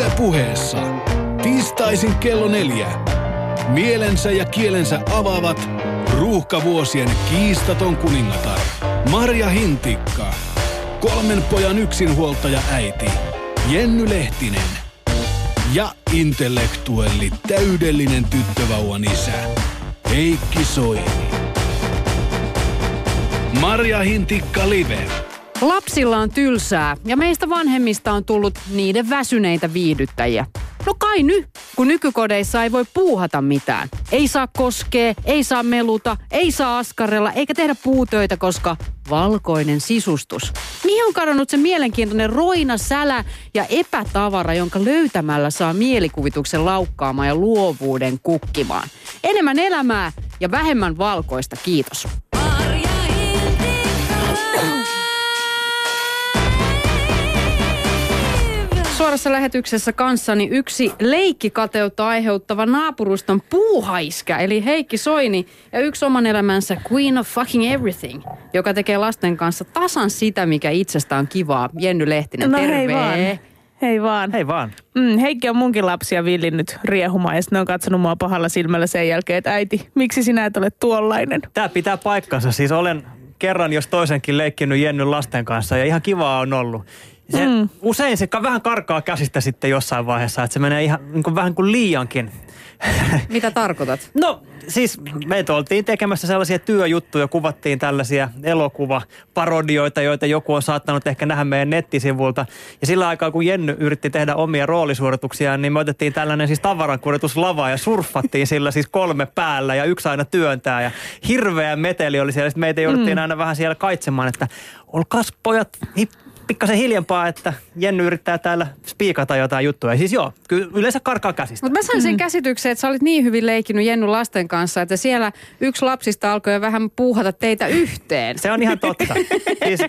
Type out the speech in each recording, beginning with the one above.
Yle puheessa. Tiistaisin kello neljä. Mielensä ja kielensä avaavat ruuhkavuosien kiistaton kuningatar Marja Hintikka. Kolmen pojan yksinhuoltaja äiti Jenny Lehtinen. Ja intellektuelli täydellinen tyttövauvan isä Heikki Soini. Marja Hintikka Live. Lapsilla on tylsää ja meistä vanhemmista on tullut niiden väsyneitä viihdyttäjiä. No kai nyt, kun nykykodeissa ei voi puuhata mitään. Ei saa koskea, ei saa meluta, ei saa askarella eikä tehdä puutöitä, koska valkoinen sisustus. Mihin on kadonnut se mielenkiintoinen roina, sälä ja epätavara, jonka löytämällä saa mielikuvituksen laukkaamaan ja luovuuden kukkimaan? Enemmän elämää ja vähemmän valkoista, kiitos. Suorassa lähetyksessä kanssani yksi leikkikateutta aiheuttava naapuruston puuhaiska, eli Heikki Soini, ja yksi oman elämänsä Queen of Fucking Everything, joka tekee lasten kanssa tasan sitä, mikä itsestä on kivaa. Jenny Lehtinen, No terve. hei vaan. Hei vaan. Hei vaan. Mm, Heikki on munkin lapsia villinnyt riehumaan ja sitten ne on katsonut mua pahalla silmällä sen jälkeen, että äiti, miksi sinä et ole tuollainen? Tämä pitää paikkansa. Siis olen kerran jos toisenkin leikkinyt Jennyn lasten kanssa ja ihan kivaa on ollut. Se, mm. Usein se vähän karkaa käsistä sitten jossain vaiheessa, että se menee ihan niin kuin, vähän kuin liiankin. Mitä tarkoitat? No siis me oltiin tekemässä sellaisia työjuttuja, kuvattiin tällaisia elokuvaparodioita, joita joku on saattanut ehkä nähdä meidän nettisivulta. Ja sillä aikaa, kun Jenny yritti tehdä omia roolisuorituksiaan, niin me otettiin tällainen siis tavarankuljetuslava ja surffattiin sillä siis kolme päällä ja yksi aina työntää. Ja hirveä meteli oli siellä. Sitten meitä jouduttiin mm. aina vähän siellä kaitsemaan, että olkaas pojat hip- pikkasen hiljempaa, että Jenny yrittää täällä spiikata jotain juttuja. Ja siis joo, kyllä yleensä karkaa käsistä. Mutta mä sain sen käsityksen, että sä olit niin hyvin leikkinyt Jenny lasten kanssa, että siellä yksi lapsista alkoi jo vähän puuhata teitä yhteen. Se on ihan totta. Siis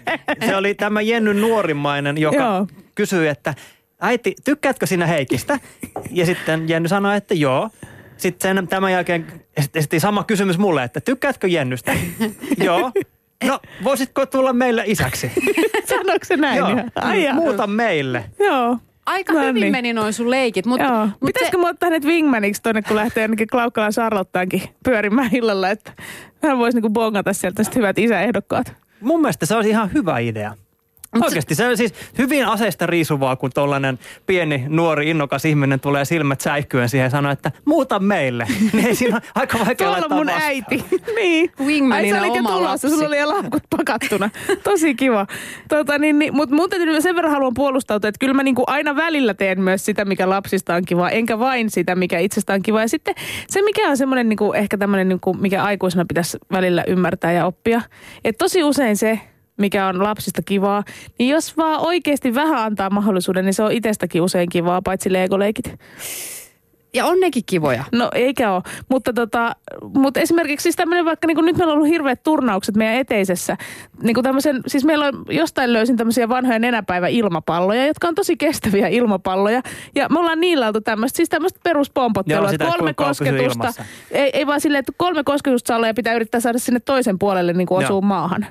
se oli tämä Jenny nuorimmainen, joka Joo. kysyi, että äiti, tykkäätkö sinä Heikistä? Ja sitten Jenny sanoi, että joo. Sitten sen, tämän jälkeen esitettiin sama kysymys mulle, että tykkäätkö Jennystä? joo. No, voisitko tulla meille isäksi? Sanoiko se näin? joo. Ai jaa. Muuta meille. Joo. Aika No hyvin niin. meni noin sun leikit, mutta Joo. mut Pitäisikö mä ottaa hänet wingmaniksi tonne, kun lähtee ainakin Klaukkalan Charlottaankin pyörimään illalla, että hän voisi niinku bongata sieltä sit hyvät isäehdokkaat. Mun mielestä se olisi ihan hyvä idea. Oikeasti se on siis hyvin aseista riisuvaa, kun tuollainen pieni, nuori, innokas ihminen tulee silmät säikkyen siihen ja sanoo, että muuta meille. Niin ei siinä aika vaikea Tuolla mun vastaan. äiti. niin. Wingmanina Ai sä olit jo oma tulossa, lapsi. sulla oli jo laukut pakattuna. Tosi kiva. Tota, niin, niin, Mutta mun täytyy sen verran haluan puolustautua, että kyllä mä niinku aina välillä teen myös sitä, mikä lapsista on kiva, enkä vain sitä, mikä itsestä on kiva. Ja sitten se, mikä on semmoinen niinku, ehkä tämmöinen, niinku, mikä aikuisena pitäisi välillä ymmärtää ja oppia. Että tosi usein se, mikä on lapsista kivaa, niin jos vaan oikeasti vähän antaa mahdollisuuden, niin se on itsestäkin usein kivaa, paitsi legoleikit. Ja on nekin kivoja. No eikä ole, mutta, tota, mutta esimerkiksi siis tämmöinen vaikka, niin kuin nyt meillä on ollut hirveät turnaukset meidän eteisessä. Niin kuin tämmöisen, siis meillä on, jostain löysin tämmöisiä vanhoja nenäpäivä-ilmapalloja, jotka on tosi kestäviä ilmapalloja. Ja me ollaan niillä oltu tämmöistä, siis tämmöistä peruspomppottelua, Joo, sitä, kolme kosketusta. Ei, ei vaan silleen, että kolme kosketusta saa olla ja pitää yrittää saada sinne toisen puolelle niin kuin Joo. osuu maahan.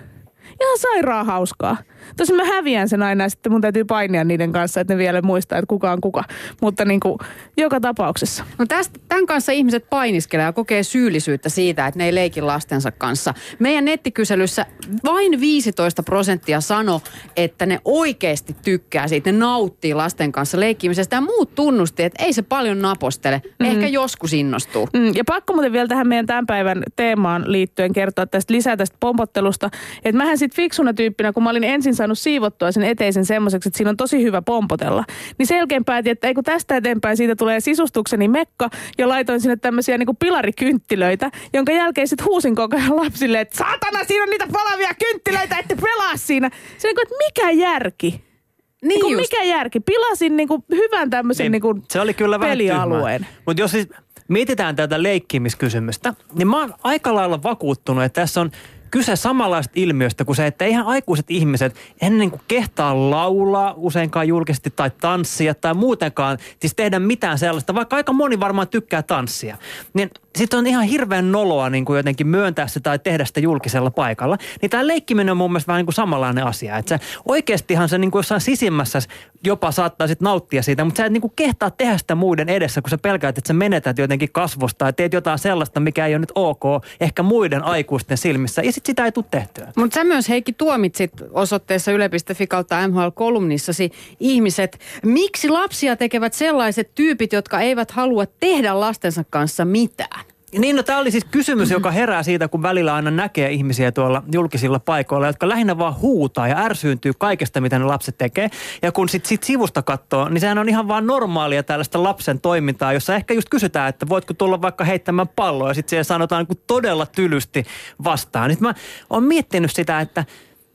Ihan sairaan hauskaa. Tosin mä häviän sen aina ja sitten mun täytyy painia niiden kanssa, että ne vielä muistaa, että kuka on kuka. Mutta niin kuin, joka tapauksessa. No tästä, tämän kanssa ihmiset painiskelee ja kokee syyllisyyttä siitä, että ne ei leiki lastensa kanssa. Meidän nettikyselyssä vain 15 prosenttia sano, että ne oikeasti tykkää siitä, ne nauttii lasten kanssa leikkimisestä. Ja muut tunnusti, että ei se paljon napostele. Ehkä joskus innostuu. Mm, ja pakko muuten vielä tähän meidän tämän päivän teemaan liittyen kertoa tästä lisää tästä pompottelusta. Että mähän sitten fiksuna tyyppinä, kun mä olin ensin saanut siivottua sen eteisen semmoiseksi, että siinä on tosi hyvä pompotella. Niin sen jälkeen päätin, että ei kun tästä eteenpäin siitä tulee sisustukseni mekka ja laitoin sinne tämmöisiä niinku pilarikynttilöitä, jonka jälkeen sitten huusin koko ajan lapsille, että saatana siinä on niitä palavia kynttilöitä, ette pelaa siinä. Se niinku, että mikä järki? Niin just. mikä järki? Pilasin niinku hyvän tämmöisen Niin, niinku se oli kyllä pelialueen. Mutta jos siis mietitään tätä leikkimiskysymystä, niin mä oon aika lailla vakuuttunut, että tässä on kyse samanlaista ilmiöstä kuin se, että eihän aikuiset ihmiset ennen kuin kehtaa laulaa useinkaan julkisesti tai tanssia tai muutenkaan, siis tehdä mitään sellaista, vaikka aika moni varmaan tykkää tanssia, niin sitten on ihan hirveän noloa niin kuin jotenkin myöntää se tai tehdä sitä julkisella paikalla. Niin tämä leikkiminen on mun mielestä vähän niin kuin samanlainen asia. Että oikeastihan se niin kuin jossain sisimmässä jopa saattaa sitten nauttia siitä, mutta sä et niin kuin kehtaa tehdä sitä muiden edessä, kun sä pelkäät, että sä menetät jotenkin kasvosta ja teet jotain sellaista, mikä ei ole nyt ok, ehkä muiden aikuisten silmissä. Ja sitten sitä ei tule tehtyä. Mutta sä myös Heikki tuomitsit osoitteessa yle.fi kautta MHL-kolumnissasi ihmiset. Miksi lapsia tekevät sellaiset tyypit, jotka eivät halua tehdä lastensa kanssa mitään? Niin, no tämä oli siis kysymys, joka herää siitä, kun välillä aina näkee ihmisiä tuolla julkisilla paikoilla, jotka lähinnä vaan huutaa ja ärsyyntyy kaikesta, mitä ne lapset tekee. Ja kun sitten sit sivusta katsoo, niin sehän on ihan vaan normaalia tällaista lapsen toimintaa, jossa ehkä just kysytään, että voitko tulla vaikka heittämään palloa ja sitten siellä sanotaan niin todella tylysti vastaan. Sitten mä oon miettinyt sitä, että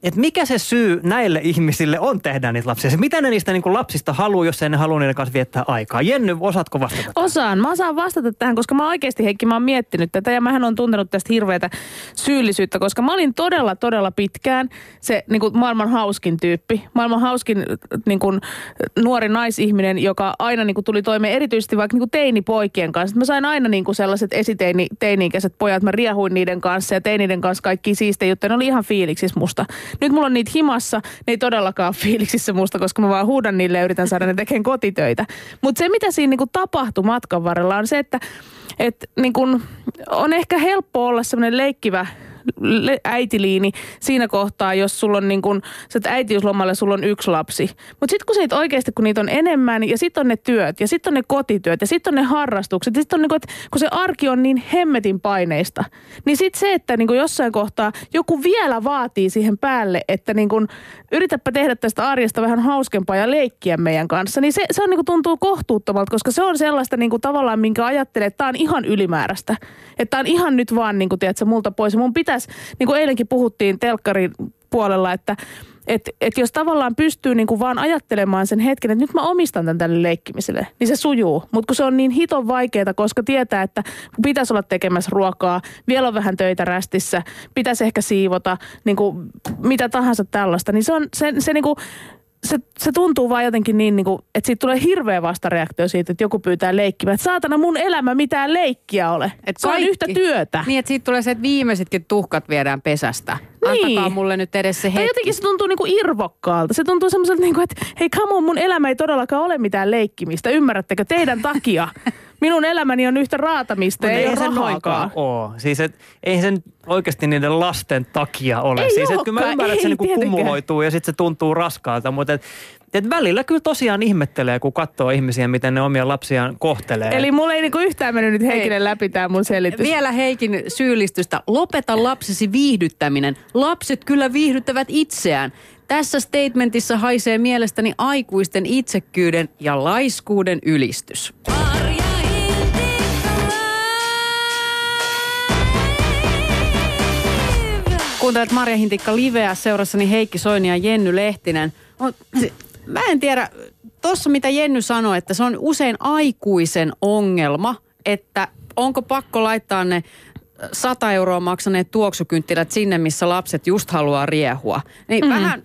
että mikä se syy näille ihmisille on tehdä niitä lapsia? Se, mitä ne niistä niin lapsista haluaa, jos ei ne halua niiden kanssa viettää aikaa? Jenny, osaatko vastata? Osaan. Mä osaan vastata tähän, koska mä oikeasti Heikki, mä oon miettinyt tätä ja mähän on tuntenut tästä hirveätä syyllisyyttä, koska mä olin todella, todella pitkään se niin kuin maailman hauskin tyyppi. Maailman hauskin niin kuin, nuori naisihminen, joka aina niin kuin, tuli toimeen erityisesti vaikka niin kuin teinipoikien kanssa. Mä sain aina niin kuin sellaiset esiteini, teini-ikäiset pojat, mä riehuin niiden kanssa ja tein niiden kanssa kaikki siistejä juttuja. Ne oli ihan fiiliksissä musta. Nyt mulla on niitä himassa, ne ei todellakaan ole fiiliksissä musta, koska mä vaan huudan niille ja yritän saada ne tekemään kotitöitä. Mutta se, mitä siinä niinku tapahtui matkan varrella, on se, että et, niinku, on ehkä helppo olla semmoinen leikkivä äitiliini siinä kohtaa, jos sulla on niin kun, sä äitiyslomalle sulla on yksi lapsi. Mutta sitten kun siitä oikeasti, kun niitä on enemmän ja sitten on ne työt ja sitten on ne kotityöt ja sitten on ne harrastukset ja sitten on niin kun, että kun se arki on niin hemmetin paineista, niin sitten se, että niin jossain kohtaa joku vielä vaatii siihen päälle, että niin kun, yritäpä tehdä tästä arjesta vähän hauskempaa ja leikkiä meidän kanssa, niin se, se on niin kun, tuntuu kohtuuttomalta, koska se on sellaista niin kun, tavallaan, minkä ajattelee, että tämä on ihan ylimääräistä. Että tämä on ihan nyt vaan, niin kun, tiedätkö, multa pois. Mun pitää pitäisi, niin kuin eilenkin puhuttiin telkkarin puolella, että et, et jos tavallaan pystyy niin kuin vaan ajattelemaan sen hetken, että nyt mä omistan tämän tälle leikkimiselle, niin se sujuu. Mutta kun se on niin hiton vaikeaa, koska tietää, että pitäisi olla tekemässä ruokaa, vielä on vähän töitä rästissä, pitäisi ehkä siivota, niin kuin mitä tahansa tällaista, niin se on se, se niin kuin, se, se tuntuu vaan jotenkin niin, niin kuin, että siitä tulee hirveä vastareaktio siitä, että joku pyytää leikkimään. Että saatana mun elämä mitään leikkiä ole. Et se kaikki. on yhtä työtä. Niin, että siitä tulee se, että viimeisetkin tuhkat viedään pesästä. Niin. Antakaa mulle nyt edes se hetki. Tai jotenkin se tuntuu niinku irvokkaalta. Se tuntuu semmoiselta, niinku, että hei come on, mun elämä ei todellakaan ole mitään leikkimistä. Ymmärrättekö? Teidän takia. Minun elämäni on yhtä raatamista, ei, ei ole rahaakaan. ole. Siis et, ei sen oikeasti niiden lasten takia ole. Ei siis et, kyllä mä ymmärrän, että se niinku kumuloituu ja sitten se tuntuu raskaalta, mutta et, et välillä kyllä tosiaan ihmettelee, kun katsoo ihmisiä, miten ne omia lapsiaan kohtelee. Eli mulla ei niinku yhtään mennyt nyt Heikinen läpi tämä mun selitys. Vielä Heikin syyllistystä. Lopeta lapsesi viihdyttäminen. Lapset kyllä viihdyttävät itseään. Tässä statementissa haisee mielestäni aikuisten itsekkyyden ja laiskuuden ylistys. Kuuntelet Marja Hintikka Liveä, seurassani Heikki Soini ja Jenny Lehtinen. Mä en tiedä, tuossa mitä Jenny sanoi, että se on usein aikuisen ongelma, että onko pakko laittaa ne 100 euroa maksaneet tuoksukynttilät sinne, missä lapset just haluaa riehua. Niin mm. vähän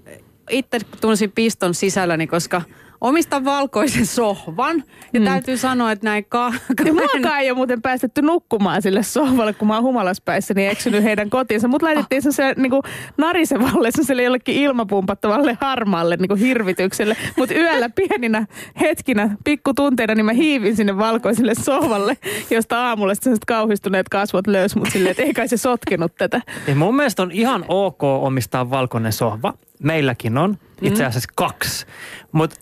itse tunsin piston sisälläni, koska – omistan valkoisen sohvan. Ja mm. täytyy sanoa, että näin ka- ka- ja muakaan ei ole muuten päästetty nukkumaan sille sohvalle, kun mä oon humalaspäissä, niin eksynyt heidän kotiinsa. Mut laitettiin se, se niin narisevalle, se jollekin ilmapumpattavalle harmaalle niin hirvitykselle. Mutta yöllä pieninä hetkinä, pikkutunteina, niin mä hiivin sinne valkoiselle sohvalle, josta aamulla sitten kauhistuneet kasvot löys mut silleen, että ei kai se sotkenut tätä. Ja mun mielestä on ihan ok omistaa valkoinen sohva. Meilläkin on itse asiassa kaksi. Mutta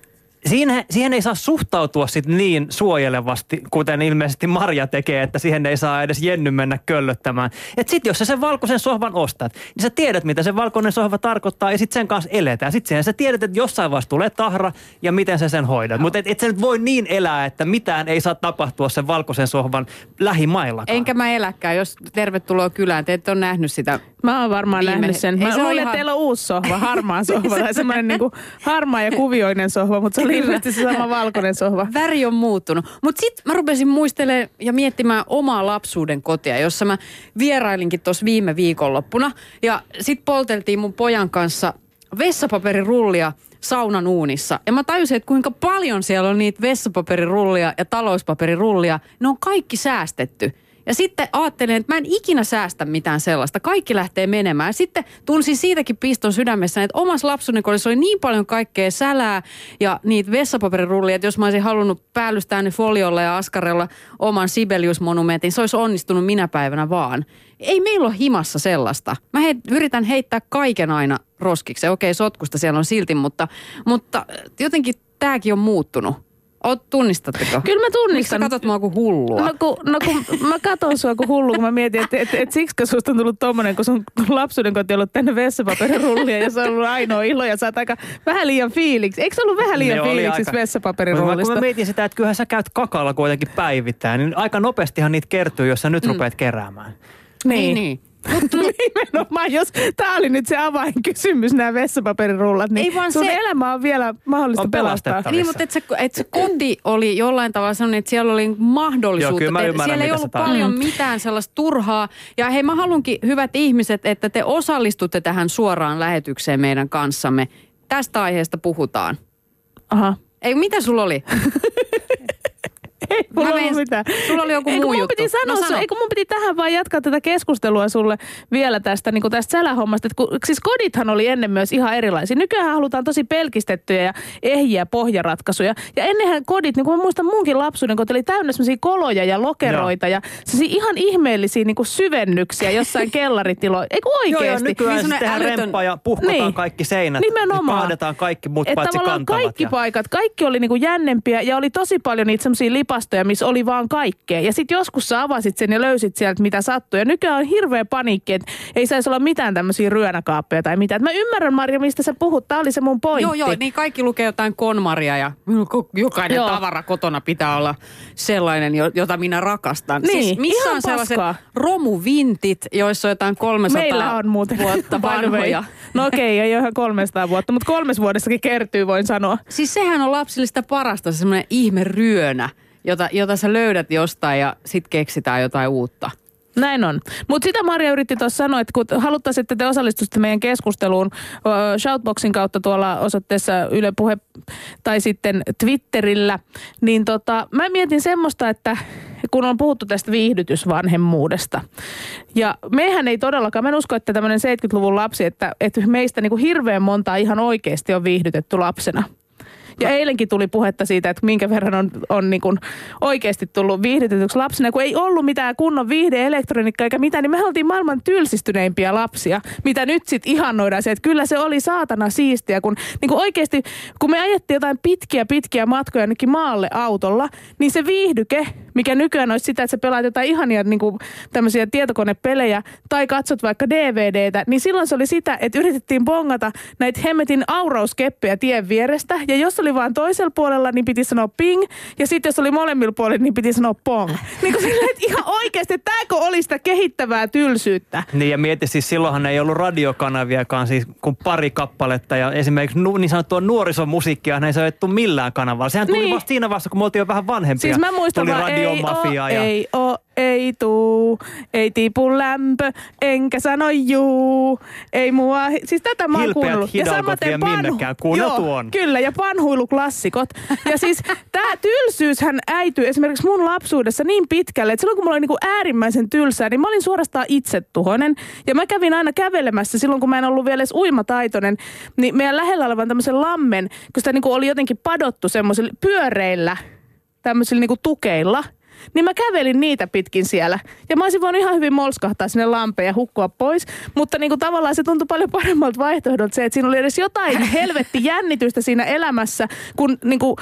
Siihen, siihen ei saa suhtautua sit niin suojelevasti, kuten ilmeisesti Marja tekee, että siihen ei saa edes Jenny mennä köllöttämään. Et sit jos sä sen valkoisen sohvan ostat, niin sä tiedät, mitä se valkoinen sohva tarkoittaa ja sit sen kanssa eletään. Sitten sä tiedät, että jossain vaiheessa tulee tahra ja miten sä sen hoidat. Mutta et, et sä nyt voi niin elää, että mitään ei saa tapahtua sen valkoisen sohvan lähimaillakaan. Enkä mä eläkään, jos tervetuloa kylään. Te et ole nähnyt sitä Mä oon varmaan viime... nähnyt sen. Mä luulen, ihan... että teillä on uusi sohva, harmaa sohva tai semmoinen niinku harmaa ja kuvioinen sohva, mutta se oli ilmeisesti se sama valkoinen sohva. Väri on muuttunut. Mutta sitten mä rupesin muistelemaan ja miettimään omaa lapsuuden kotia, jossa mä vierailinkin tuossa viime viikonloppuna. Ja sitten polteltiin mun pojan kanssa vessapaperirullia saunan uunissa. Ja mä tajusin, että kuinka paljon siellä on niitä vessapaperirullia ja talouspaperirullia. Ne on kaikki säästetty. Ja sitten ajattelin, että mä en ikinä säästä mitään sellaista. Kaikki lähtee menemään. Sitten tunsin siitäkin piston sydämessä, että omassa lapsuuden kodissa oli niin paljon kaikkea sälää ja niitä vessapaperirullia, että jos mä olisin halunnut päällystää ne foliolla ja askarella oman Sibelius-monumentin, se olisi onnistunut minä päivänä vaan. Ei meillä ole himassa sellaista. Mä he, yritän heittää kaiken aina roskiksi. Okei, sotkusta siellä on silti, mutta, mutta jotenkin tämäkin on muuttunut. Oot, tunnistatteko? Kyllä mä tunnistan. Miksi sä katot mua kuin hullua? No kun, no kun mä katon sua kuin hullu, kun mä mietin, että et, et, siksi susta on tullut tommonen, kun sun lapsuuden koti on ollut tänne vessapaperirullia ja se on ollut ainoa ilo ja sä oot aika vähän liian fiiliksi. Eikö se ollut vähän liian fiiliksi aika... vessapaperirullista? Kun mä mietin sitä, että kyllähän sä käyt kakalla kuitenkin päivittäin, niin aika nopeastihan niitä kertyy, jos sä nyt mm. rupeat keräämään. Niin. niin. niin. Mutta nimenomaan, jos tämä oli nyt se avainkysymys, nämä vessapaperirullat, niin Ei vaan sun se... elämä on vielä mahdollista on pelastaa. Niin, mutta että se, et se koti oli jollain tavalla sellainen, että siellä oli mahdollisuutta. Joo, ymmärrän, siellä ei ollut paljon mm. mitään sellaista turhaa. Ja hei, mä haluankin, hyvät ihmiset, että te osallistutte tähän suoraan lähetykseen meidän kanssamme. Tästä aiheesta puhutaan. Aha. Ei, mitä sulla oli? Ei mulla ollut mitään. Sulla oli joku eikö muu juttu. Piti sanoa, no, sano. eikö mun piti tähän vaan jatkaa tätä keskustelua sulle vielä tästä, niin tästä sälähommasta. Että kun, siis kodithan oli ennen myös ihan erilaisia. Nykyään halutaan tosi pelkistettyjä ja ehjiä pohjaratkaisuja. Ja ennenhän kodit, niin kuin mä muistan munkin lapsuuden, kun oli täynnä sellaisia koloja ja lokeroita Joo. ja ihan ihmeellisiä niin kuin syvennyksiä jossain kellaritiloissa. Eikö oikeasti? Joo, ja nykyään niin tehdään älytön... remppa ja puhkotaan niin. kaikki seinät. Nimenomaan. Kaadetaan kaikki muut paitsi kantavat. kaikki ja... paikat, kaikki oli niin kuin jännempiä ja oli tosi paljon niitä semmoisia lipastoja, missä oli vaan kaikkea. Ja sitten joskus sä avasit sen ja löysit sieltä, mitä sattuu. Ja nykyään on hirveä paniikki, että ei saisi olla mitään tämmöisiä ryönäkaappeja tai mitään. mä ymmärrän, Marja, mistä sä puhut. Tämä oli se mun pointti. Joo, joo, niin kaikki lukee jotain konmaria ja jokainen joo. tavara kotona pitää olla sellainen, jota minä rakastan. Niin, siis missä on sellaiset paskaa. romuvintit, joissa on jotain 300 Meillä on muuten vuotta vanhoja. No okei, okay, ei ole ihan 300 vuotta, mutta kolmes vuodessakin kertyy, voin sanoa. Siis sehän on lapsillista parasta, se semmoinen ihme ryönä jota, jota sä löydät jostain ja sit keksitään jotain uutta. Näin on. Mutta sitä Maria yritti tuossa sanoa, että kun haluttaisiin, että te osallistuisitte meidän keskusteluun Shoutboxin kautta tuolla osoitteessa Yle Puhe tai sitten Twitterillä, niin tota, mä mietin semmoista, että kun on puhuttu tästä viihdytysvanhemmuudesta. Ja mehän ei todellakaan, mä en usko, että tämmöinen 70-luvun lapsi, että, että meistä niin kuin hirveän monta ihan oikeasti on viihdytetty lapsena. Ja eilenkin tuli puhetta siitä, että minkä verran on, on niin kuin oikeasti tullut viihdytetyksi lapsena. Kun ei ollut mitään kunnon viihdeelektroniikkaa eikä mitään, niin me oltiin maailman tylsistyneimpiä lapsia, mitä nyt sitten ihannoidaan se, että kyllä se oli saatana siistiä. Kun niin kuin oikeasti, kun me ajettiin jotain pitkiä pitkiä matkoja ainakin maalle autolla, niin se viihdyke, mikä nykyään olisi sitä, että sä pelaat jotain ihania niin kuin tämmöisiä tietokonepelejä tai katsot vaikka DVDtä, niin silloin se oli sitä, että yritettiin bongata näitä hemmetin aurauskeppejä tien vierestä. Ja jos oli vain toisella puolella, niin piti sanoa ping. Ja sitten jos oli molemmilla puolilla, niin piti sanoa pong. Niin kuin silleen, että ihan oikeasti, että tämäkö oli sitä kehittävää tylsyyttä. Niin ja mieti siis silloinhan ei ollut radiokanaviakaan siis kuin pari kappaletta. Ja esimerkiksi nu, niin sanottua nuorisomusiikkia ei soittu millään kanavalla. Sehän tuli niin. vasta siinä vaiheessa, kun me oltiin jo vähän vanhempia. Siis mä muistan tuli vaan, radiomafia. Ei ja... ei oo, ei tuu, ei tipu lämpö, enkä sano juu, ei mua... Siis tätä mä oon kuunnellut. Ja samaten panhu... Joo, tuon. Kyllä, ja panhuiluklassikot. Ja siis tämä tylsyyshän äityy esimerkiksi mun lapsuudessa niin pitkälle, että silloin kun mulla oli niinku äärimmäisen tylsää, niin mä olin suorastaan itsetuhoinen. Ja mä kävin aina kävelemässä silloin, kun mä en ollut vielä edes uimataitoinen, niin meidän lähellä olevan tämmöisen lammen, kun sitä niinku oli jotenkin padottu semmoisilla pyöreillä, tämmöisillä niinku tukeilla – niin mä kävelin niitä pitkin siellä. Ja mä olisin voinut ihan hyvin molskahtaa sinne lampeen ja hukkua pois. Mutta niin kuin tavallaan se tuntui paljon paremmalta vaihtoehdolta se, että siinä oli edes jotain helvetti jännitystä siinä elämässä, kun niin kuin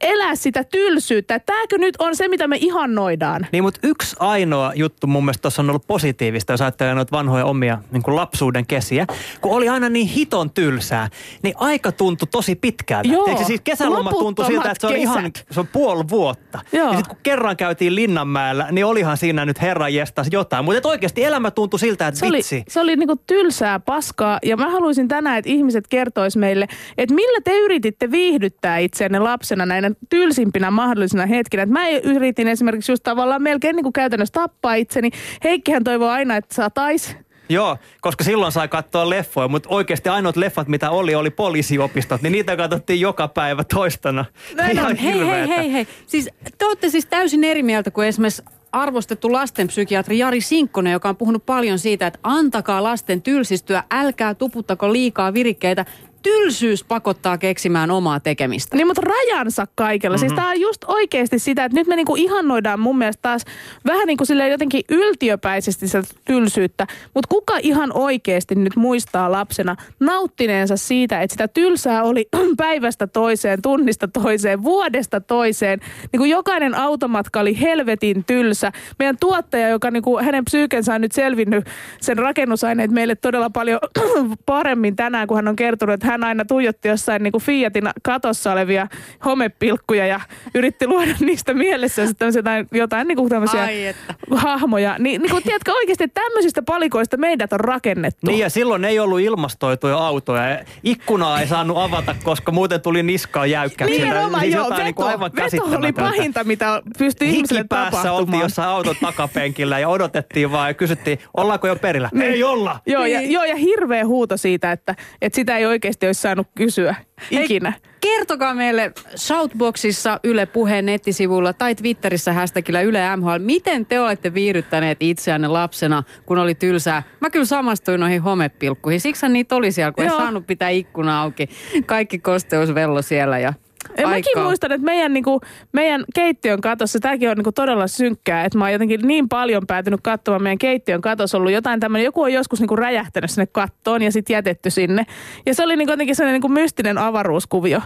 elää sitä tylsyyttä. Tääkö nyt on se, mitä me ihannoidaan? Niin, mutta yksi ainoa juttu mun mielestä tuossa on ollut positiivista, jos ajattelee noita vanhoja omia niin kuin lapsuuden kesiä. Kun oli aina niin hiton tylsää, niin aika tuntui tosi pitkältä. Joo, Eikö siis kesäloma tuntui siltä, että se on kesät. ihan se on puoli vuotta. Joo. Ja sitten kun kerran käytiin Linnanmäellä, niin olihan siinä nyt herran jestas jotain. Mutta oikeasti elämä tuntui siltä, että se vitsi. Oli, se oli niinku tylsää paskaa ja mä haluaisin tänään, että ihmiset kertois meille, että millä te yrititte viihdyttää itseänne lapsena näinä tylsimpinä mahdollisina hetkinä. Et mä yritin esimerkiksi just tavallaan melkein niin kuin käytännössä tappaa itseni. Heikkihän toivoo aina, että satais Joo, koska silloin sai katsoa leffoja, mutta oikeasti ainoat leffat, mitä oli, oli poliisiopistot, niin niitä katsottiin joka päivä toistana. Näin on. Hei, hei, hei, hei. Siis te olette siis täysin eri mieltä kuin esimerkiksi arvostettu lastenpsykiatri Jari Sinkkonen, joka on puhunut paljon siitä, että antakaa lasten tylsistyä, älkää tuputtako liikaa virikkeitä tylsyys pakottaa keksimään omaa tekemistä. Niin, mutta rajansa kaikella. Mm-hmm. Siis tämä on just oikeasti sitä, että nyt me niinku ihannoidaan mun mielestä taas vähän niin kuin jotenkin yltiöpäisesti sitä tylsyyttä. Mutta kuka ihan oikeasti nyt muistaa lapsena nauttineensa siitä, että sitä tylsää oli päivästä toiseen, tunnista toiseen, vuodesta toiseen. Niin kuin jokainen automatka oli helvetin tylsä. Meidän tuottaja, joka niin kuin hänen psyykensä on nyt selvinnyt sen rakennusaineet meille todella paljon paremmin tänään, kun hän on kertonut, että hän aina tuijotti jossain niin kuin Fiatin katossa olevia homepilkkuja ja yritti luoda niistä mielessä jotain, jotain niin kuin tämmöisiä Ai, hahmoja. Niin, niin kuin, tiedätkö oikeasti, että tämmöisistä palikoista meidät on rakennettu. Niin ja silloin ei ollut ilmastoituja autoja. Ikkunaa ei saanut avata, koska muuten tuli niskaa jäykkä. Nimenomaan, siis joo, veto, niin aivan veto oli pahinta, mitä pystyi ihmiselle tapahtumaan. oltiin jossain auton takapenkillä ja odotettiin vaan ja kysyttiin, ollaanko jo perillä? Niin. Ei olla! Joo, niin. ja, joo, ja hirveä huuto siitä, että, että sitä ei oikeasti oikeasti olisi saanut kysyä ikinä. Hei, kertokaa meille Shoutboxissa Yle Puheen nettisivulla tai Twitterissä hashtagillä Yle MHL, miten te olette viihdyttäneet itseänne lapsena, kun oli tylsää. Mä kyllä samastuin noihin homepilkkuihin. Siksi niitä oli siellä, kun ei saanut pitää ikkuna auki. Kaikki kosteusvello siellä ja ja mäkin muistan, että meidän, niin kuin, meidän keittiön katossa, tämäkin on niin kuin, todella synkkää, että mä oon jotenkin niin paljon päätynyt katsomaan meidän keittiön katossa ollut jotain tämmöinen, joku on joskus niin kuin, räjähtänyt sinne kattoon ja sitten jätetty sinne. Ja se oli niin kuin, jotenkin sellainen niin kuin, mystinen avaruuskuvio.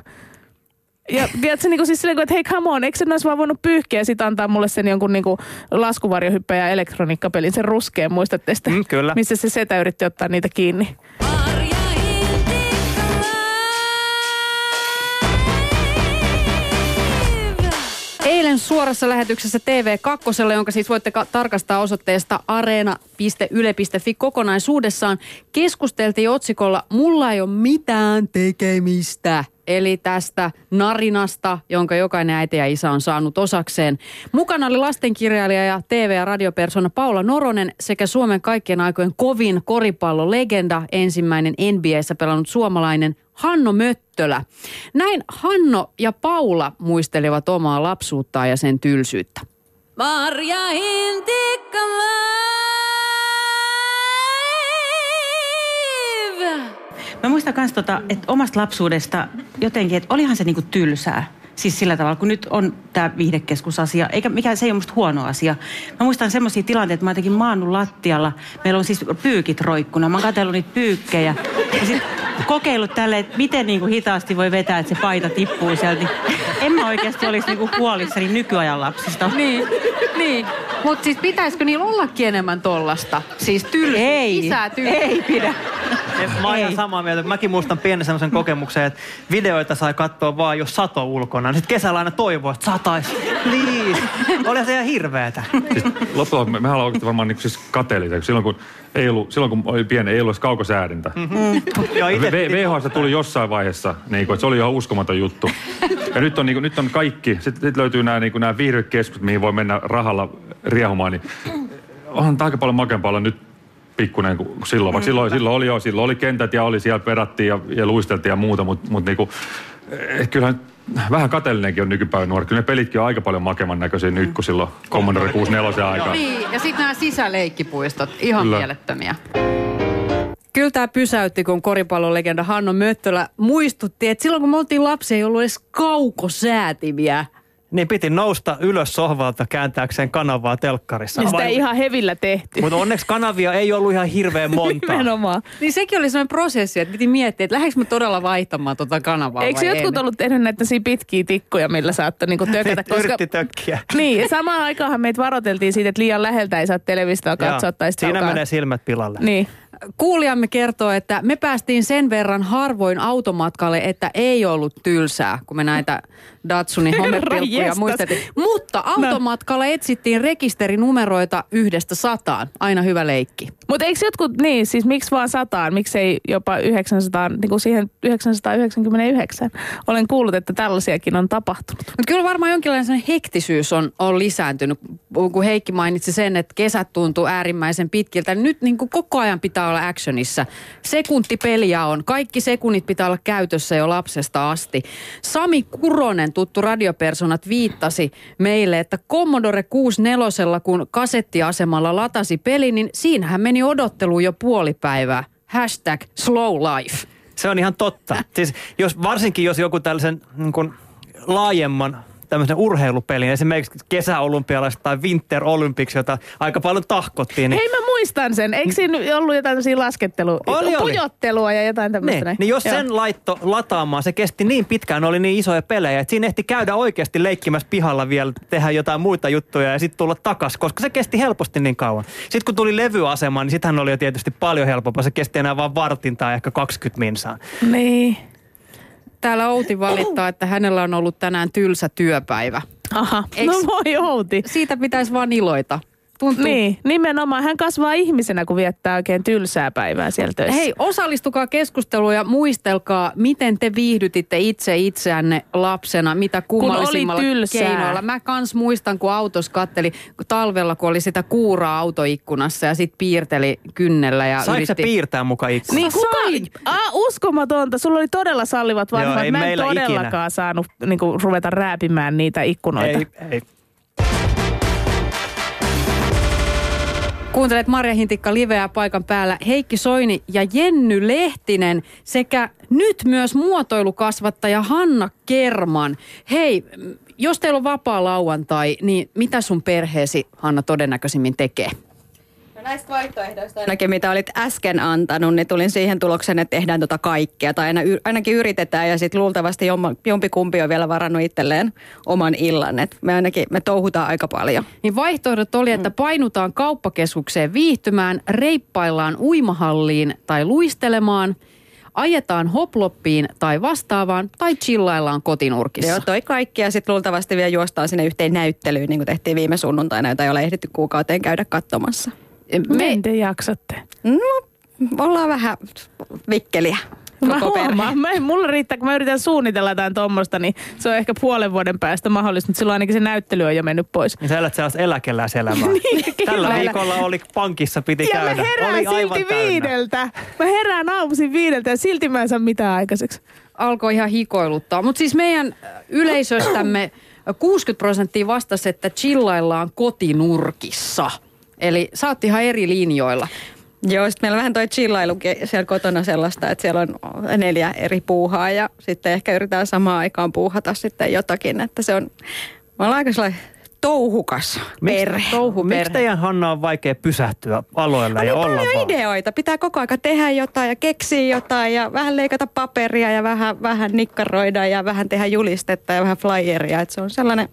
Ja tiedätkö, niin kuin siis silleen, että hei come on, eikö sen olisi vaan voinut pyyhkiä ja sitten antaa mulle sen jonkun niin kuin laskuvarjohyppäjä elektroniikkapelin, sen ruskeen, muistatte sitä? Mm, kyllä. Missä se setä yritti ottaa niitä kiinni. Eilen suorassa lähetyksessä TV2, jonka siis voitte tarkastaa osoitteesta areena.yle.fi kokonaisuudessaan, keskusteltiin otsikolla Mulla ei ole mitään tekemistä. Eli tästä narinasta, jonka jokainen äiti ja isä on saanut osakseen. Mukana oli lastenkirjailija ja TV- ja radiopersona Paula Noronen sekä Suomen kaikkien aikojen kovin koripallolegenda, ensimmäinen NBAssä pelannut suomalainen Hanno Möttölä. Näin Hanno ja Paula muistelevat omaa lapsuuttaan ja sen tylsyyttä. Marja Mä muistan myös, tota, että omasta lapsuudesta jotenkin, että olihan se niinku tylsää. Siis sillä tavalla, kun nyt on tämä viihdekeskusasia, eikä mikä se ei ole musta huono asia. Mä muistan semmoisia tilanteita, että mä jotenkin maannut lattialla. Meillä on siis pyykit roikkuna. Mä oon katsellut niitä pyykkejä. Ja sit kokeillut tälle, että miten niin kuin hitaasti voi vetää, että se paita tippuu sieltä. Niin en mä oikeasti olisi niin kuin huolissani nykyajan lapsista. Niin, niin. Mutta siis pitäisikö niillä ollakin enemmän tollasta? Siis tylsä, ei, isää tylsä. Ei pidä. Mä oon ihan samaa mieltä. Mäkin muistan pienen semmoisen kokemuksen, että videoita sai katsoa vaan, jos sato ulkona. Sitten kesällä aina toivoo, että satais. Please. Oli se ihan hirveetä. Siis loppujen me, mehän ollaan oikeasti varmaan niin siis kateellisia. Silloin kun, ei ollut, silloin kun oli pieni, ei ollut edes kaukosäädintä. Mm-hmm. VHS tuli jossain vaiheessa, niin kuin, että se oli ihan uskomaton juttu. Ja nyt on, niin kuin, nyt on kaikki. Sitten löytyy nämä, niin kuin, nämä viihdekeskut, mihin voi mennä rahalla riehumaan. Niin onhan aika paljon makempaa olla nyt pikkuinen kuin silloin. Vaikka silloin, silloin, oli jo, silloin oli kentät ja oli siellä perattiin ja, ja luisteltiin ja muuta, mutta mut niinku, eh, kyllähän vähän kateellinenkin on nykypäivän nuori. Kyllä ne pelitkin on aika paljon makemman näköisiä nyt kuin silloin Commodore 64 aikaa. Niin, ja sitten nämä sisäleikkipuistot, ihan Kyllä. mielettömiä. Kyllä tämä pysäytti, kun koripallolegenda Hanno Möttölä muistutti, että silloin kun me oltiin lapsia, ei ollut edes kaukosäätimiä niin piti nousta ylös sohvalta kääntääkseen kanavaa telkkarissa. Niin sitä ei ihan hevillä tehty. Mutta onneksi kanavia ei ollut ihan hirveän monta. Nimenomaan. Niin sekin oli sellainen prosessi, että piti miettiä, että lähdekö me todella vaihtamaan tuota kanavaa Eikö jotkut ollut tehnyt näitä pitkiä tikkuja, millä saattoi niinku tökätä? Koska... Yritti tökkiä. Niin, ja samaan aikaanhan meitä varoteltiin siitä, että liian läheltä ei saa televisiota katsoa. Tai Siinä alkaa... menee silmät pilalle. Niin. Kuulijamme kertoo, että me päästiin sen verran harvoin automatkalle, että ei ollut tylsää, kun me näitä Datsunin homepilkkuja muistettiin. Mutta automatkalla etsittiin rekisterinumeroita yhdestä sataan. Aina hyvä leikki. Mutta eikö jotkut, niin siis miksi vaan sataan, miksei jopa 900, niin kuin siihen 999? Olen kuullut, että tällaisiakin on tapahtunut. Mutta kyllä varmaan jonkinlainen hektisyys on, on lisääntynyt, kun Heikki mainitsi sen, että kesät tuntuu äärimmäisen pitkiltä. Nyt niin kuin koko ajan pitää olla actionissa. Sekuntipeliä on. Kaikki sekunnit pitää olla käytössä jo lapsesta asti. Sami Kuronen, tuttu radiopersonat, viittasi meille, että Commodore 64, kun kasettiasemalla latasi peli, niin siinähän meni odottelu jo puoli päivää. Hashtag slow life. Se on ihan totta. Siis jos, varsinkin jos joku tällaisen niin kuin, laajemman tämmöisen urheilupelin, esimerkiksi kesäolympialaiset tai Winter Olympics, jota aika paljon tahkottiin. Niin... Hei mä muistan sen. Eikö siinä ollut jotain tämmöisiä laskettelu, oli, pujottelua ja jotain tämmöistä? Niin, niin jos Joo. sen laitto lataamaan, se kesti niin pitkään, oli niin isoja pelejä, että siinä ehti käydä oikeasti leikkimässä pihalla vielä, tehdä jotain muita juttuja ja sitten tulla takas, koska se kesti helposti niin kauan. Sitten kun tuli levyasema, niin sittenhän oli jo tietysti paljon helpompaa. Se kesti enää vain vartin tai ehkä 20 minsaa. Niin. Täällä Outi valittaa, että hänellä on ollut tänään tylsä työpäivä. Aha, Eiks, no voi Outi. Siitä pitäisi vaan iloita. Tuntuu. Niin, nimenomaan. Hän kasvaa ihmisenä, kun viettää oikein tylsää päivää siellä töissä. Hei, osallistukaa keskusteluun ja muistelkaa, miten te viihdytitte itse itseänne lapsena, mitä kummallisimmalla keinoilla. Mä kans muistan, kun autos katteli talvella, kun oli sitä kuuraa autoikkunassa ja sit piirteli kynnellä. Ja Saiko yritti... piirtää mukaan ikkunassa? Niin, kuka... Ah, uskomatonta. Sulla oli todella sallivat vanhemmat. Mä en todellakaan ikinä. saanut niin kuin, ruveta rääpimään niitä ikkunoita. Ei, ei. Kuuntelet Marja Hintikka Liveä paikan päällä Heikki Soini ja Jenny Lehtinen sekä nyt myös muotoilukasvattaja Hanna Kerman. Hei, jos teillä on vapaa lauantai, niin mitä sun perheesi Hanna todennäköisimmin tekee? Näistä vaihtoehdoista ainakin, mitä olit äsken antanut, niin tulin siihen tulokseen, että tehdään tota kaikkea. Tai aina, ainakin yritetään ja sitten luultavasti jompikumpi on vielä varannut itselleen oman illan. Et me ainakin, me touhutaan aika paljon. Niin vaihtoehdot oli, että painutaan kauppakeskukseen viihtymään, reippaillaan uimahalliin tai luistelemaan – ajetaan hoploppiin tai vastaavaan tai chillaillaan kotinurkissa. Joo, toi kaikki ja sitten luultavasti vielä juostaan sinne yhteen näyttelyyn, niin kuin tehtiin viime sunnuntaina, jota ei ole ehditty kuukauteen käydä katsomassa. Miten te jaksatte? No, ollaan vähän vikkeliä. Mä huomaan. Mä, mulla riittää, kun mä yritän suunnitella jotain tuommoista, niin se on ehkä puolen vuoden päästä mahdollista, mutta silloin ainakin se näyttely on jo mennyt pois. Niin sä elät sellaista eläkeläiselämää. niin, Tällä kyllä. viikolla oli pankissa piti ja käydä. mä herään oli silti täynnä. viideltä. Mä herään aamuisin viideltä ja silti mä en saa mitään aikaiseksi. Alkoi ihan hikoiluttaa. Mutta siis meidän yleisöstämme 60 prosenttia vastasi, että chillaillaan kotinurkissa. Eli sä oot ihan eri linjoilla. Joo, sitten meillä on vähän toi chillailu siellä kotona sellaista, että siellä on neljä eri puuhaa ja sitten ehkä yritetään samaan aikaan puuhata sitten jotakin, että se on, me ollaan aika sellainen touhukas perhe. Touhuperhe. Miksi teidän Hanna on vaikea pysähtyä aloilla no, ja olla paljon vaan? ideoita. Pitää koko aika tehdä jotain ja keksiä jotain ja vähän leikata paperia ja vähän, vähän nikkaroida ja vähän tehdä julistetta ja vähän flyeria. Että se on sellainen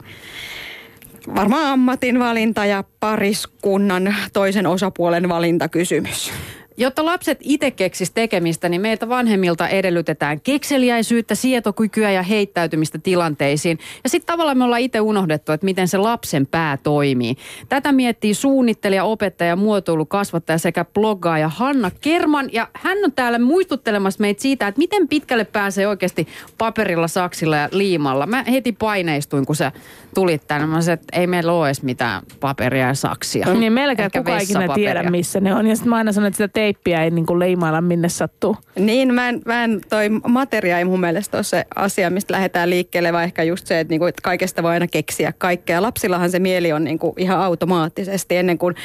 varmaan ammatin valinta ja pariskunnan toisen osapuolen valintakysymys. Jotta lapset itse keksisivät tekemistä, niin meiltä vanhemmilta edellytetään kekseliäisyyttä, sietokykyä ja heittäytymistä tilanteisiin. Ja sitten tavallaan me ollaan itse unohdettu, että miten se lapsen pää toimii. Tätä miettii suunnittelija, opettaja, muotoilukasvattaja sekä bloggaaja Hanna Kerman. Ja hän on täällä muistuttelemassa meitä siitä, että miten pitkälle pääsee oikeasti paperilla, saksilla ja liimalla. Mä heti paineistuin, kun sä tulit tänne. Mä sanoin, että ei meillä ole edes mitään paperia ja saksia. Niin melkein kukaan ikinä tiedä, missä ne on. Ja sitten mä aina sanon, että sitä teippiä ei niin kuin leimailla minne sattuu. Niin, mä en, mä en toi materia ei mun mielestä ole se asia, mistä lähdetään liikkeelle, vaan ehkä just se, että, niin kuin, että kaikesta voi aina keksiä kaikkea. Lapsillahan se mieli on niin kuin ihan automaattisesti ennen kuin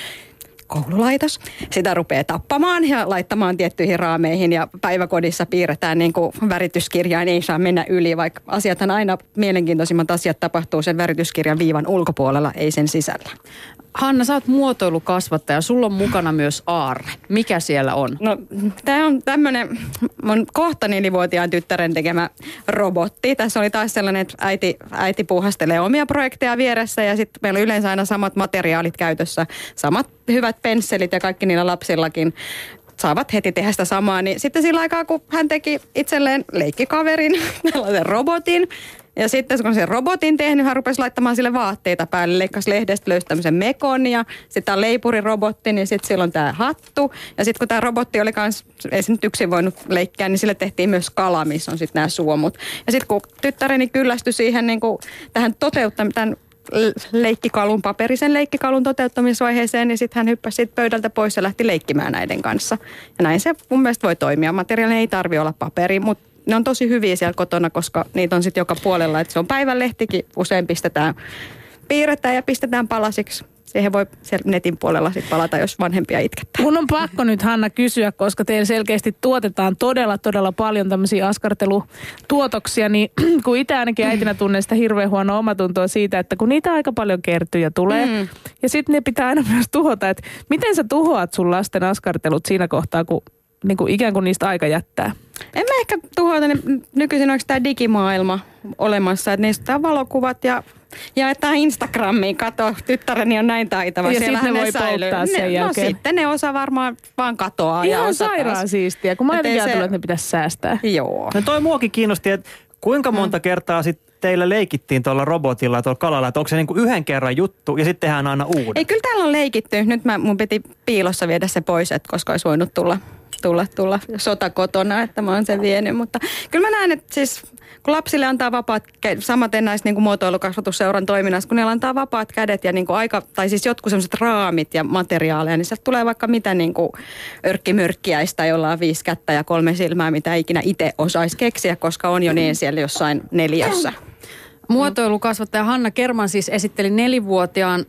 koululaitos. Sitä rupeaa tappamaan ja laittamaan tiettyihin raameihin ja päiväkodissa piirretään niin kuin värityskirjaan, ei saa mennä yli, vaikka asiathan aina mielenkiintoisimmat asiat tapahtuu sen värityskirjan viivan ulkopuolella, ei sen sisällä. Hanna, sä oot muotoilukasvattaja. Sulla on mukana myös aarre. Mikä siellä on? No, tämä on tämmöinen mun kohta nelivuotiaan tyttären tekemä robotti. Tässä oli taas sellainen, että äiti, äiti puuhastelee omia projekteja vieressä ja sitten meillä on yleensä aina samat materiaalit käytössä. Samat hyvät pensselit ja kaikki niillä lapsillakin saavat heti tehdä sitä samaa. Niin sitten sillä aikaa, kun hän teki itselleen leikkikaverin, tällaisen robotin, Ja sitten kun se robotin tehnyt, hän rupesi laittamaan sille vaatteita päälle, leikkasi lehdestä, löysi tämmöisen mekon ja sitten on leipurirobotti, niin sitten sillä on tämä hattu. Ja sitten kun tämä robotti oli kans, ei se nyt yksin voinut leikkiä, niin sille tehtiin myös kala, missä on sitten nämä suomut. Ja sitten kun tyttäreni kyllästyi siihen niin kuin, tähän toteuttam- tämän leikkikalun, paperisen leikkikalun toteuttamisvaiheeseen, niin sitten hän hyppäsi sit pöydältä pois ja lähti leikkimään näiden kanssa. Ja näin se mun mielestä voi toimia. Materiaali ei tarvi olla paperi, mutta ne on tosi hyviä siellä kotona, koska niitä on sitten joka puolella. Että se on päivänlehtikin, usein pistetään, piirretään ja pistetään palasiksi siihen voi siellä netin puolella sitten palata, jos vanhempia itkettää. Mun on pakko nyt Hanna kysyä, koska teillä selkeästi tuotetaan todella, todella paljon tämmöisiä askartelutuotoksia, niin kun itse ainakin äitinä tunnen sitä hirveän huonoa omatuntoa siitä, että kun niitä aika paljon kertyy ja tulee, mm. ja sitten ne pitää aina myös tuhota, että miten sä tuhoat sun lasten askartelut siinä kohtaa, kun niin kuin ikään kuin niistä aika jättää? En mä ehkä tuhota, niin nykyisin onko tämä digimaailma olemassa, että niistä on valokuvat ja jaetaan Instagramiin, kato, tyttäreni on näin taitava. Ja sitten ne voi säilyy. polttaa sen ne, no jälkeen. No sitten ne osa varmaan vaan katoaa. Ihan ja sairaan taas. siistiä, kun mä jotenkin se... että ne pitäisi säästää. Joo. No toi muokin kiinnosti, että kuinka mm. monta mm. kertaa sitten teillä leikittiin tuolla robotilla tuolla kalalla, että onko se niinku yhden kerran juttu ja sitten tehdään aina uuden? Ei, kyllä täällä on leikitty. Nyt mä, mun piti piilossa viedä se pois, että koska olisi voinut tulla tulla, tulla sota kotona, että mä oon sen vienyt. Mutta kyllä mä näen, että siis kun lapsille antaa vapaat, samaten näissä niin kuin muotoilukasvatusseuran toiminnassa, kun ne antaa vapaat kädet ja niin kuin aika, tai siis jotkut sellaiset raamit ja materiaaleja, niin sieltä tulee vaikka mitä niin kuin örkkimyrkkiäistä, jolla on viisi kättä ja kolme silmää, mitä ikinä itse osaisi keksiä, koska on jo niin siellä jossain neljössä. Muotoilukasvattaja Hanna Kerman siis esitteli nelivuotiaan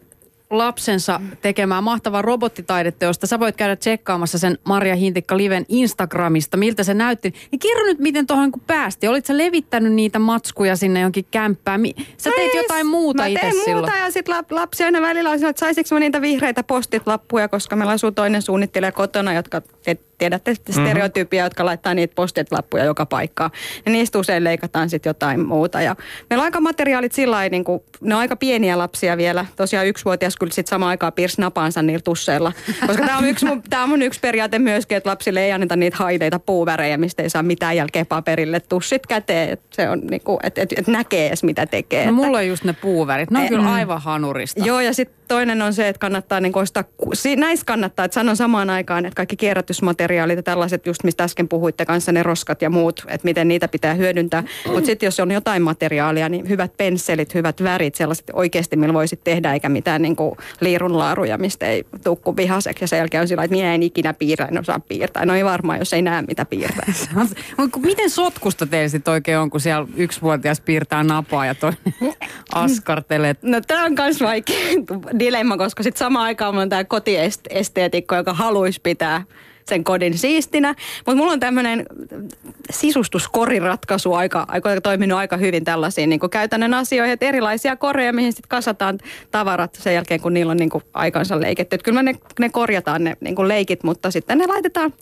lapsensa tekemään mahtavaa robottitaidetta, josta sä voit käydä tsekkaamassa sen Maria Hintikka Liven Instagramista, miltä se näytti. Niin kerro nyt, miten tuohon kun päästi. Olit sä levittänyt niitä matskuja sinne jonkin kämppään? Sä teit no jotain muuta itse silloin. Mä muuta ja sitten lapsi aina välillä on että saisinko mä niitä vihreitä postit-lappuja, koska meillä asuu toinen suunnittelija kotona, jotka tiedätte mhm. stereotypia, mm-hmm. jotka laittaa niitä postit-lappuja joka paikkaan. Ja niistä usein leikataan sitten jotain muuta. Ja meillä on aika materiaalit sillä lailla, niin kuin, ne on aika pieniä lapsia vielä. Tosiaan yksivuotias kyllä sitten samaan aikaan piirsi napansa niillä tusseilla. Koska tämä on, yksi, tää on mun yksi periaate myöskin, että lapsille ei anneta niitä haiteita puuvärejä, mistä ei saa mitään jälkeen paperille. Tussit käteen, että se on niinku, että et, et näkee edes mitä tekee. No mulla on just ne puuvärit. Ne on e, kyllä aivan hanurista. Joo, ja sitten toinen on se, että kannattaa niin ostaa, näissä kannattaa, että sanon samaan aikaan, että kaikki kierrätysmateriaalit ja tällaiset just, mistä äsken puhuitte kanssa, ne roskat ja muut, että miten niitä pitää hyödyntää. Mutta sitten jos on jotain materiaalia, niin hyvät pensselit, hyvät värit, sellaiset oikeasti, millä voisit tehdä, eikä mitään niin kuin liirunlaaruja, mistä ei tukku vihaseksi ja sen jälkeen on sillä että minä en ikinä piirrä, en osaa piirtää. No ei varmaan, jos ei näe mitä piirtää. miten sotkusta teillä sitten oikein on, kun siellä yksivuotias piirtää napaa ja toinen askartelee? No tämä on myös vaikea dilemma, koska sitten samaan aikaan on tämä kotiesteetikko, joka haluaisi pitää sen kodin siistinä. Mutta mulla on tämmöinen sisustuskoriratkaisu aika, aika toiminut aika hyvin tällaisiin niin käytännön asioihin. Että erilaisia koreja, mihin sitten kasataan tavarat sen jälkeen, kun niillä on niin aikansa leiketty. Että kyllä ne, ne korjataan ne niin leikit, mutta sitten ne laitetaan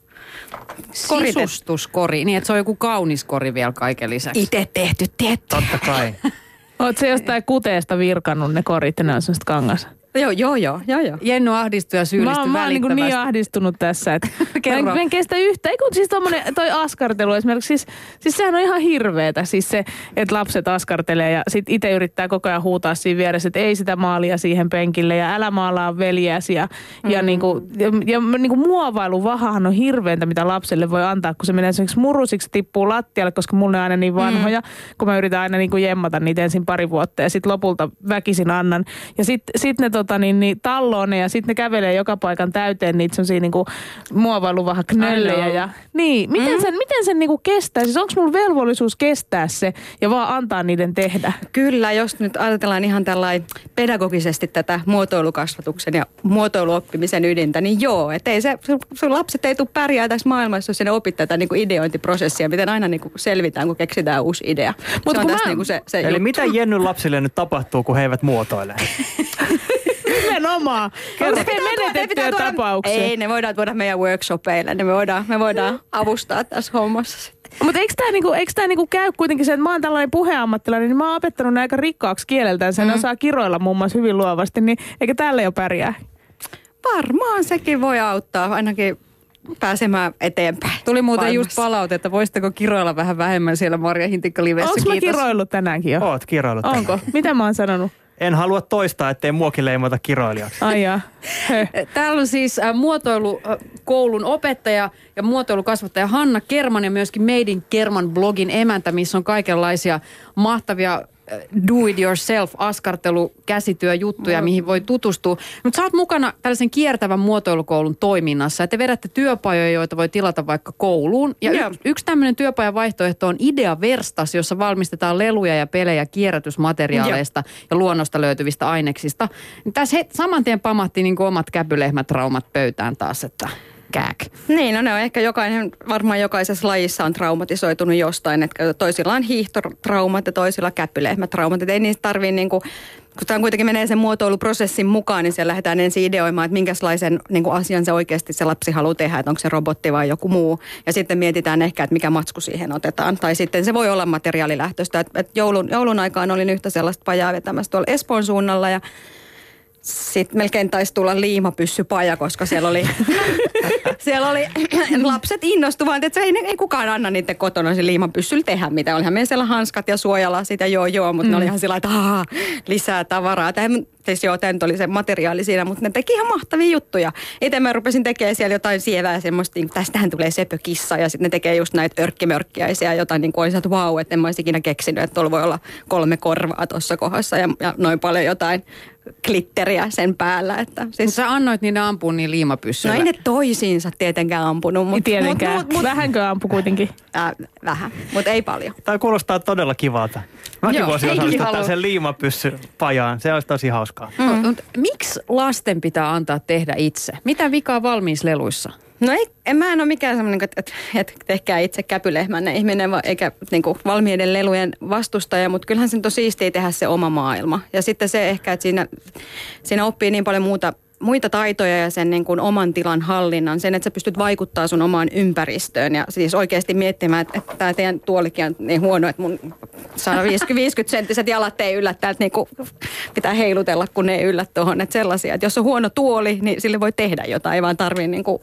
Sisustuskori, niin että se on joku kaunis kori vielä kaiken lisäksi. Itse tehty, tietty. Totta kai. Oletko se jostain kuteesta virkannut ne korit ja ne on kangas? Joo, joo, joo, joo, joo. Jennu ahdistui ja syyllistyi Mä, mä oon niin, niin ahdistunut tässä, että mä, en, kestä yhtä. Ei kun siis tommonen, toi askartelu esimerkiksi, siis, siis sehän on ihan hirveetä. Siis se, että lapset askartelee ja sit itse yrittää koko ajan huutaa siinä vieressä, että ei sitä maalia siihen penkille ja älä maalaa veljäsi. Ja, mm-hmm. ja, niinku, ja, ja niinku muovailuvahahan on hirveintä, mitä lapselle voi antaa, kun se menee esimerkiksi murusiksi, tippuu lattialle, koska mulla on aina niin vanhoja, mm. kun mä yritän aina niinku jemmata niitä ensin pari vuotta ja sitten lopulta väkisin annan. Ja sitten sit ne tota, niin, niin, talloo ne ja sitten ne kävelee joka paikan täyteen niitä semmosia niinku muovailuvaha knöllejä. Ja, niin, miten mm. sen, miten sen niinku kestää? Siis onko mulla velvollisuus kestää se ja vaan antaa niiden tehdä? Kyllä, jos nyt ajatellaan ihan tällainen pedagogisesti tätä muotoilukasvatuksen ja muotoiluoppimisen ydintä, niin joo, että ei se, sun lapset ei tule pärjää tässä maailmassa, jos ne opit tätä niinku ideointiprosessia, miten aina niinku selvitään, kun keksitään uusi idea. Mut se on tässä mä... niinku se, se Eli juttu. mitä Jennyn lapsille nyt tapahtuu, kun he eivät muotoile? Nimenomaan. Kerro menetettyjä tapauksia. Ei, ne voidaan tuoda meidän workshopeille. Ne me voidaan, me voidaan avustaa tässä hommassa Mutta eikö tämä niinku, eikö tää niinku käy kuitenkin se, että mä oon tällainen puheammattilainen, niin mä oon opettanut aika rikkaaksi kieleltään. Sen mm. osaa kiroilla muun muassa hyvin luovasti, niin eikä tälle jo pärjää? Varmaan sekin voi auttaa. Ainakin pääsemään eteenpäin. Tuli muuten maailmassa. just palaute, että voisitteko kiroilla vähän vähemmän siellä Marja Hintikka-livessä. Onko mä kiroillut tänäänkin jo? Oot kiroillut. Onko? Mitä mä oon sanonut? En halua toistaa, ettei muokin leimata kiroilijaksi. Ai. Höh. Täällä on siis äh, muotoilukoulun opettaja ja muotoilukasvattaja Hanna Kerman ja myöskin Made in Kerman blogin emäntä, missä on kaikenlaisia mahtavia äh, do it yourself askartelu käsityöjuttuja, mihin voi tutustua. Mutta sä oot mukana tällaisen kiertävän muotoilukoulun toiminnassa. Te vedätte työpajoja, joita voi tilata vaikka kouluun. Ja Joo. yksi, yksi tämmöinen työpajan vaihtoehto on Idea Verstas, jossa valmistetaan leluja ja pelejä kierrätysmateriaaleista ja luonnosta löytyvistä aineksista. Tässä he, saman tien pamahti niin omat käpylehmätraumat pöytään taas, että kääk. Niin, no ne on ehkä jokainen, varmaan jokaisessa lajissa on traumatisoitunut jostain, että toisilla on hiihtotraumat ja toisilla käppylehmätraumat, että ei niistä tarvii niinku, kun tämä kuitenkin menee sen muotoiluprosessin mukaan, niin siellä lähdetään ensin ideoimaan, että minkälaisen niin asian se oikeasti se lapsi haluaa tehdä, että onko se robotti vai joku muu. Ja sitten mietitään ehkä, että mikä matsku siihen otetaan. Tai sitten se voi olla materiaalilähtöistä. Että, että joulun, joulun aikaan olin yhtä sellaista pajaa vetämässä tuolla Espoon suunnalla ja sitten melkein taisi tulla liimapyssypaja, koska siellä oli, siellä oli lapset innostuvat, että se ei, ei kukaan anna niiden kotona se liimapyssyllä tehdä mitä. Olihan meillä siellä hanskat ja suojalasit ja joo joo, mutta mm. ne oli ihan sillä että "Aa, lisää tavaraa. Tämä, siis joo, tämä nyt oli se materiaali siinä, mutta ne teki ihan mahtavia juttuja. Itse mä rupesin tekemään siellä jotain sievää semmoista, niin tästähän tulee sepökissa ja sitten ne tekee just näitä örkkimörkkiäisiä, jotain niin kuin olisin, että vau, että en mä olisi ikinä keksinyt, että tuolla voi olla kolme korvaa tuossa kohdassa ja, ja noin paljon jotain glitteriä sen päällä. Että Siis sä annoit niiden ampua niin no liimapyssyllä. ei ne toisiinsa tietenkään ampunut, mutta tietenkään. mut, mut, Vähänkö ampu kuitenkin? äh, vähän, mutta ei paljon. Tämä kuulostaa todella kivalta. Mäkin Joo, voisin osallistua tällaisen liimapyssypajaan. Se olisi tosi hauskaa. Mm. Mut, miksi lasten pitää antaa tehdä itse? Mitä vikaa valmiissa leluissa? No ei, en mä en ole mikään semmoinen, että, että, että tehkää itse käpylehmänne ihminen, va- eikä niin kuin valmiiden lelujen vastustaja, mutta kyllähän se nyt on siistiä tehdä se oma maailma. Ja sitten se ehkä, että siinä, siinä oppii niin paljon muuta, muita taitoja ja sen niin kuin oman tilan hallinnan, sen, että sä pystyt vaikuttaa sun omaan ympäristöön ja siis oikeasti miettimään, että, että tämä teidän tuolikin on niin huono, että mun 150 senttiset jalat ei yllä täältä niin kuin pitää heilutella, kun ne ei yllä tuohon. Että sellaisia, että jos on huono tuoli, niin sille voi tehdä jotain, ei vaan tarvii niin kuin,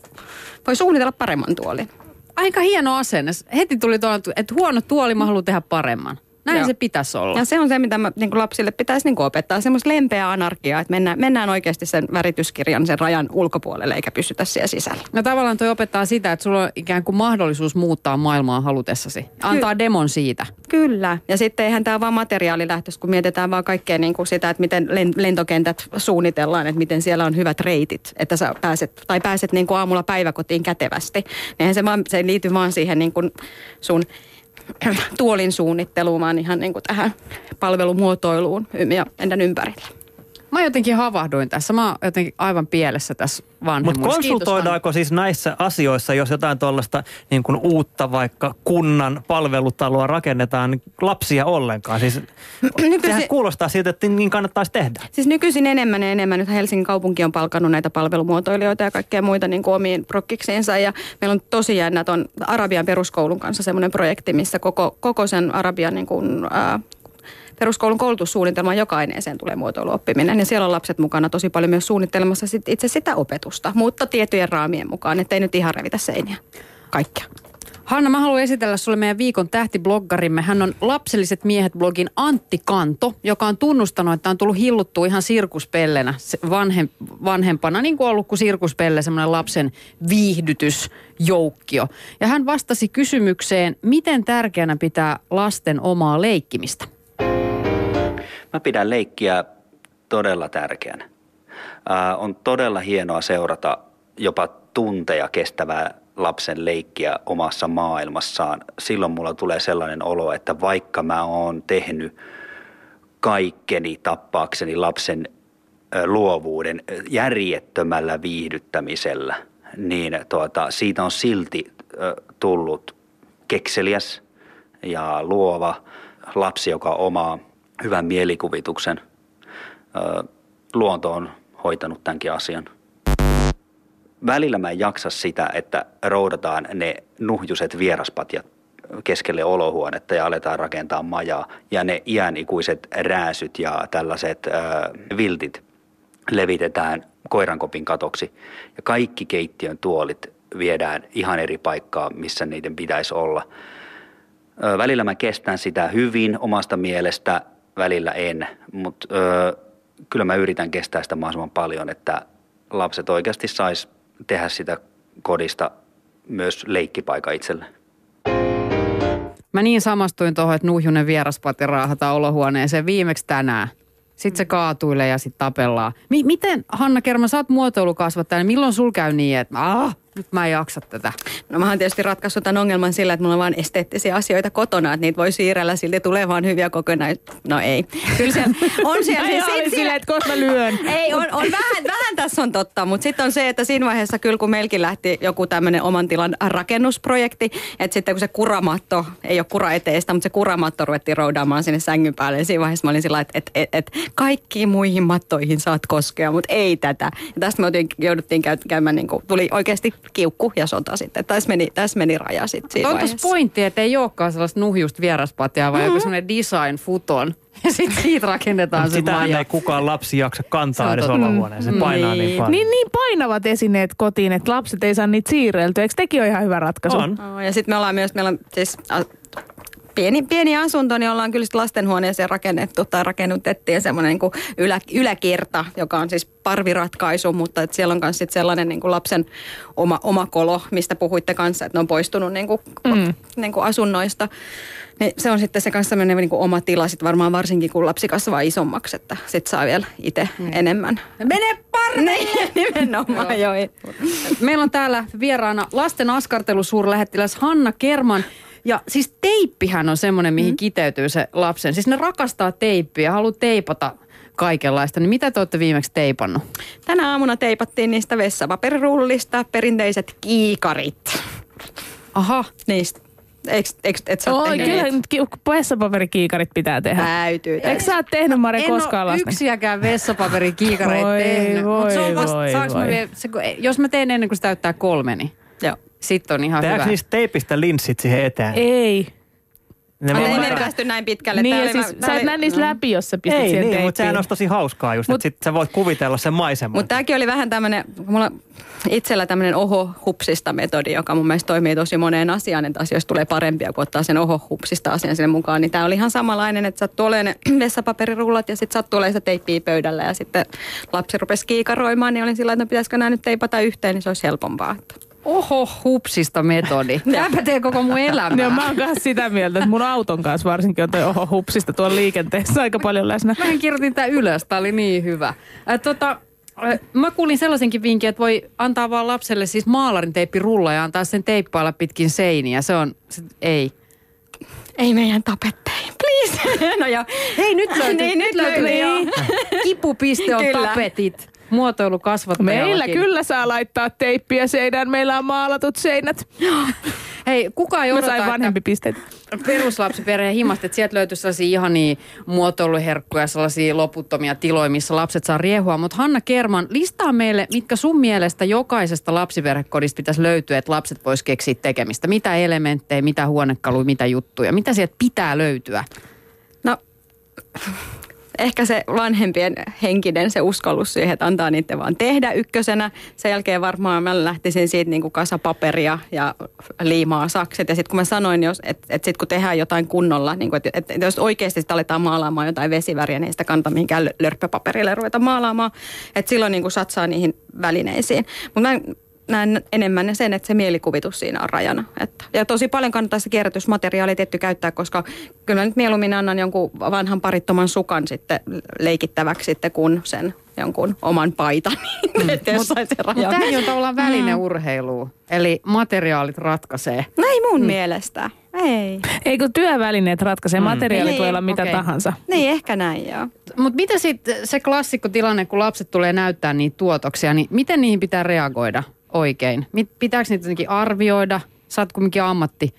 voi suunnitella paremman tuolin. Aika hieno asenne. Heti tuli tuo, että huono tuoli, mä haluan tehdä paremman. Näin Joo. se pitäisi olla. Ja se on se, mitä mä, niin kuin lapsille pitäisi niin kuin opettaa, semmoista lempeää anarkiaa, että mennään, mennään oikeasti sen värityskirjan, sen rajan ulkopuolelle, eikä pysytä siellä sisällä. No tavallaan toi opettaa sitä, että sulla on ikään kuin mahdollisuus muuttaa maailmaa halutessasi. Antaa demon siitä. Kyllä. Ja sitten eihän tämä vaan materiaalilähtöistä, kun mietitään vaan kaikkea niin kuin sitä, että miten len- lentokentät suunnitellaan, että miten siellä on hyvät reitit, että sä pääset, tai pääset niin kuin aamulla päiväkotiin kätevästi. Eihän se, vaan, se liity vaan siihen niin kuin sun tuolin suunnitteluun, vaan ihan niin kuin tähän palvelumuotoiluun ja meidän ympärillä. Mä jotenkin havahduin tässä. Mä oon jotenkin aivan pielessä tässä vanhemmuudessa. Mutta Kiitos, konsultoidaanko siis näissä asioissa, jos jotain tuollaista niin kuin uutta vaikka kunnan palvelutaloa rakennetaan, lapsia ollenkaan? Siis, sehän kuulostaa siltä, että niin kannattaisi tehdä. Siis nykyisin enemmän ja enemmän. Nyt Helsingin kaupunki on palkannut näitä palvelumuotoilijoita ja kaikkea muita niin kuin omiin prokkiksiinsa. Ja meillä on tosi jännä on Arabian peruskoulun kanssa semmoinen projekti, missä koko, koko sen Arabian niin kuin, ää, peruskoulun koulutussuunnitelman joka aineeseen tulee muotoiluoppiminen. Ja siellä on lapset mukana tosi paljon myös suunnittelemassa sit itse sitä opetusta, mutta tiettyjen raamien mukaan, ettei nyt ihan revitä seiniä. Kaikkea. Hanna, mä haluan esitellä sulle meidän viikon tähtibloggarimme. Hän on Lapselliset miehet blogin Antti Kanto, joka on tunnustanut, että on tullut hilluttua ihan sirkuspellenä vanhem, vanhempana, niin kuin ollut kuin sirkuspelle, semmoinen lapsen viihdytysjoukkio. Ja hän vastasi kysymykseen, miten tärkeänä pitää lasten omaa leikkimistä. Mä pidän leikkiä todella tärkeänä. Ää, on todella hienoa seurata jopa tunteja kestävää lapsen leikkiä omassa maailmassaan. Silloin mulla tulee sellainen olo, että vaikka mä oon tehnyt kaikkeni tappaakseni lapsen luovuuden järjettömällä viihdyttämisellä, niin tuota, siitä on silti tullut kekseliäs ja luova lapsi, joka omaa hyvän mielikuvituksen. Luonto on hoitanut tämänkin asian. Välillä mä en jaksa sitä, että roudataan ne nuhjuset vieraspatjat keskelle olohuonetta ja aletaan rakentaa majaa. Ja ne iänikuiset rääsyt ja tällaiset ö, viltit levitetään koirankopin katoksi. Ja kaikki keittiön tuolit viedään ihan eri paikkaa, missä niiden pitäisi olla. Välillä mä kestän sitä hyvin omasta mielestä, välillä en, mutta kyllä mä yritän kestää sitä mahdollisimman paljon, että lapset oikeasti sais tehdä sitä kodista myös leikkipaikka itselle. Mä niin samastuin tuohon, että Nuhjunen vieraspati raahata olohuoneeseen viimeksi tänään. Sitten se kaatuilee ja sitten tapellaan. Mi- miten, Hanna Kerma, sä oot muotoilukasvattaja, niin milloin sul käy niin, että ah, nyt mä en jaksa tätä? No mä oon tietysti ratkaissut tämän ongelman sillä, että mulla on vain esteettisiä asioita kotona, että niitä voi siirrellä, silti tulee vaan hyviä kokonaisuuksia. No ei. Kyllä se on siellä. Ai sit silleen, että kohta lyön. Ei, on, on vähän, vähän tässä on totta, mutta sitten on se, että siinä vaiheessa kyllä kun meilläkin lähti joku tämmöinen oman tilan rakennusprojekti, että sitten kun se kuramatto, ei ole kura eteistä, mutta se kuramatto ruvettiin roudaamaan sinne sängyn päälle, niin siinä vaiheessa mä olin sillä että et, et, et, kaikkiin muihin mattoihin saat koskea, mutta ei tätä. Ja tästä me jouduttiin käy, käymään, niin kuin, tuli oikeasti kiukku ja sota sitten. Tässä meni, tässä meni raja sitten siinä On tuossa vaiheessa. pointti, että ei olekaan sellaista nuhjusta vieraspatia, vaan mm-hmm. joku sellainen design futon. Ja sitten siitä rakennetaan se Sitä ei kukaan lapsi jaksa kantaa edes olohuoneeseen. Se painaa niin, Niin. paljon. Niin, niin painavat esineet kotiin, että lapset ei saa niitä siirreltyä. Eikö tekin ole ihan hyvä ratkaisu? On. Oo, Ja sitten me ollaan myös, meillä on siis pieni, pieni asunto, niin ollaan kyllä lastenhuoneeseen rakennettu tai rakennutettiin semmoinen niin ylä, yläkerta, joka on siis parviratkaisu, mutta et siellä on myös sit sellainen niin kuin lapsen oma, oma kolo, mistä puhuitte kanssa, että ne on poistunut niin kuin, mm. niin kuin asunnoista. Niin se on sitten se kanssa niin kuin oma tila, sit varmaan varsinkin kun lapsi kasvaa isommaksi, että sit saa vielä itse mm. enemmän. Mene parvelle! Niin, nimenomaan, joo. Meillä on täällä vieraana lasten askartelusuurlähettiläs Hanna Kerman. Ja siis teippihän on semmoinen, mihin mm. kiteytyy se lapsen. Siis ne rakastaa teippiä, haluaa teipata kaikenlaista. Niin mitä te olette viimeksi teipannut? Tänä aamuna teipattiin niistä vessapaperirullista perinteiset kiikarit. Aha, Niistä. Eikö, eikö, et sä Oi, kyllä nyt vessapaperikiikarit pitää tehdä. Täytyy. Eikö sä oot tehnyt, Mare, en koskaan ole lasten? yksiäkään vessapaperikiikareita Voi, tehnyt. Mut voi, se on vasta, voi, mä voi. se, kun- jos mä teen ennen kuin se täyttää kolme, niin Joo. Sitten on ihan Tehdäänkö hyvä. niistä teipistä linssit siihen eteen? Ei. Ne Mutta ei päästy näin pitkälle. Niin, ja siis tää sä et näe niistä läpi, jos sä pistät Ei siihen niin, mutta sehän olisi tosi hauskaa just, Mut- että sit sä voit kuvitella sen maiseman. Mutta tämäkin oli vähän tämmöinen, kun mulla itsellä tämmöinen oho-hupsista metodi, joka mun mielestä toimii tosi moneen asiaan, että asioista tulee parempia, kun ottaa sen oho-hupsista asian sinne mukaan. Niin tämä oli ihan samanlainen, että sattuu olemaan ne vessapaperirullat ja sitten sattuu olemaan se teippiä pöydällä ja sitten lapsi rupesi kiikaroimaan, niin olin sillä että no pitäisikö nämä nyt teipata yhteen, niin se olisi helpompaa. Oho, hupsista metodi. Tämäpä tee koko mun elämää. Joo, mä oon kanssa sitä mieltä, että mun auton kanssa varsinkin on toi oho hupsista tuolla liikenteessä aika paljon läsnä. Mä kirjoitin tää ylös, tää oli niin hyvä. Äh, tota, mä kuulin sellaisenkin vinkin, että voi antaa vaan lapselle siis maalarin teippirulla ja antaa sen teippailla pitkin seiniä. Se on, se, ei. Ei meidän tapetteen, please. no joo. Hei, nyt löytyy, Niin, nyt löytyi, joo. Kipupiste on Kyllä. tapetit. Muotoilukasvattajallakin. Meillä kyllä saa laittaa teippiä seinään. Meillä on maalatut seinät. Hei, kukaan ei Mä odota, sain että vanhempi pisteet. peruslapsiperheen himasta, että sieltä löytyy sellaisia ihania muotoiluherkkuja, sellaisia loputtomia tiloja, missä lapset saa riehua. Mutta Hanna Kerman, listaa meille, mitkä sun mielestä jokaisesta lapsiperhekodista pitäisi löytyä, että lapset vois keksiä tekemistä. Mitä elementtejä, mitä huonekaluja, mitä juttuja, mitä sieltä pitää löytyä? No, ehkä se vanhempien henkinen se uskallus siihen, että antaa niiden vaan tehdä ykkösenä. Sen jälkeen varmaan mä lähtisin siitä niin kuin kasapaperia ja liimaa sakset. Ja sitten kun mä sanoin, jos, että, että sitten kun tehdään jotain kunnolla, niin kuin, että, että jos oikeasti sitä aletaan maalaamaan jotain vesiväriä, niin sitä kannata mihinkään lö- lörppöpaperille ruveta maalaamaan. Että silloin niin kuin satsaa niihin välineisiin. Mutta mä näen enemmän sen, että se mielikuvitus siinä on rajana. Että, ja tosi paljon kannattaa se kierrätysmateriaalia tietty käyttää, koska kyllä nyt mieluummin annan jonkun vanhan parittoman sukan sitten leikittäväksi sitten kuin sen jonkun oman paitan. Mm. että Mutta on. tämäkin on tavallaan välineurheilu, eli materiaalit ratkaisee. No ei mun mm. mielestä. Ei. Eikö työvälineet ratkaise? Materiaali Niin, voi olla mitä okei. tahansa. Niin, ehkä näin joo. Mutta mitä sitten se klassikkotilanne, kun lapset tulee näyttää niitä tuotoksia, niin miten niihin pitää reagoida oikein? Mit- Pitääkö niitä jotenkin arvioida? Sä oot kumminkin ammatti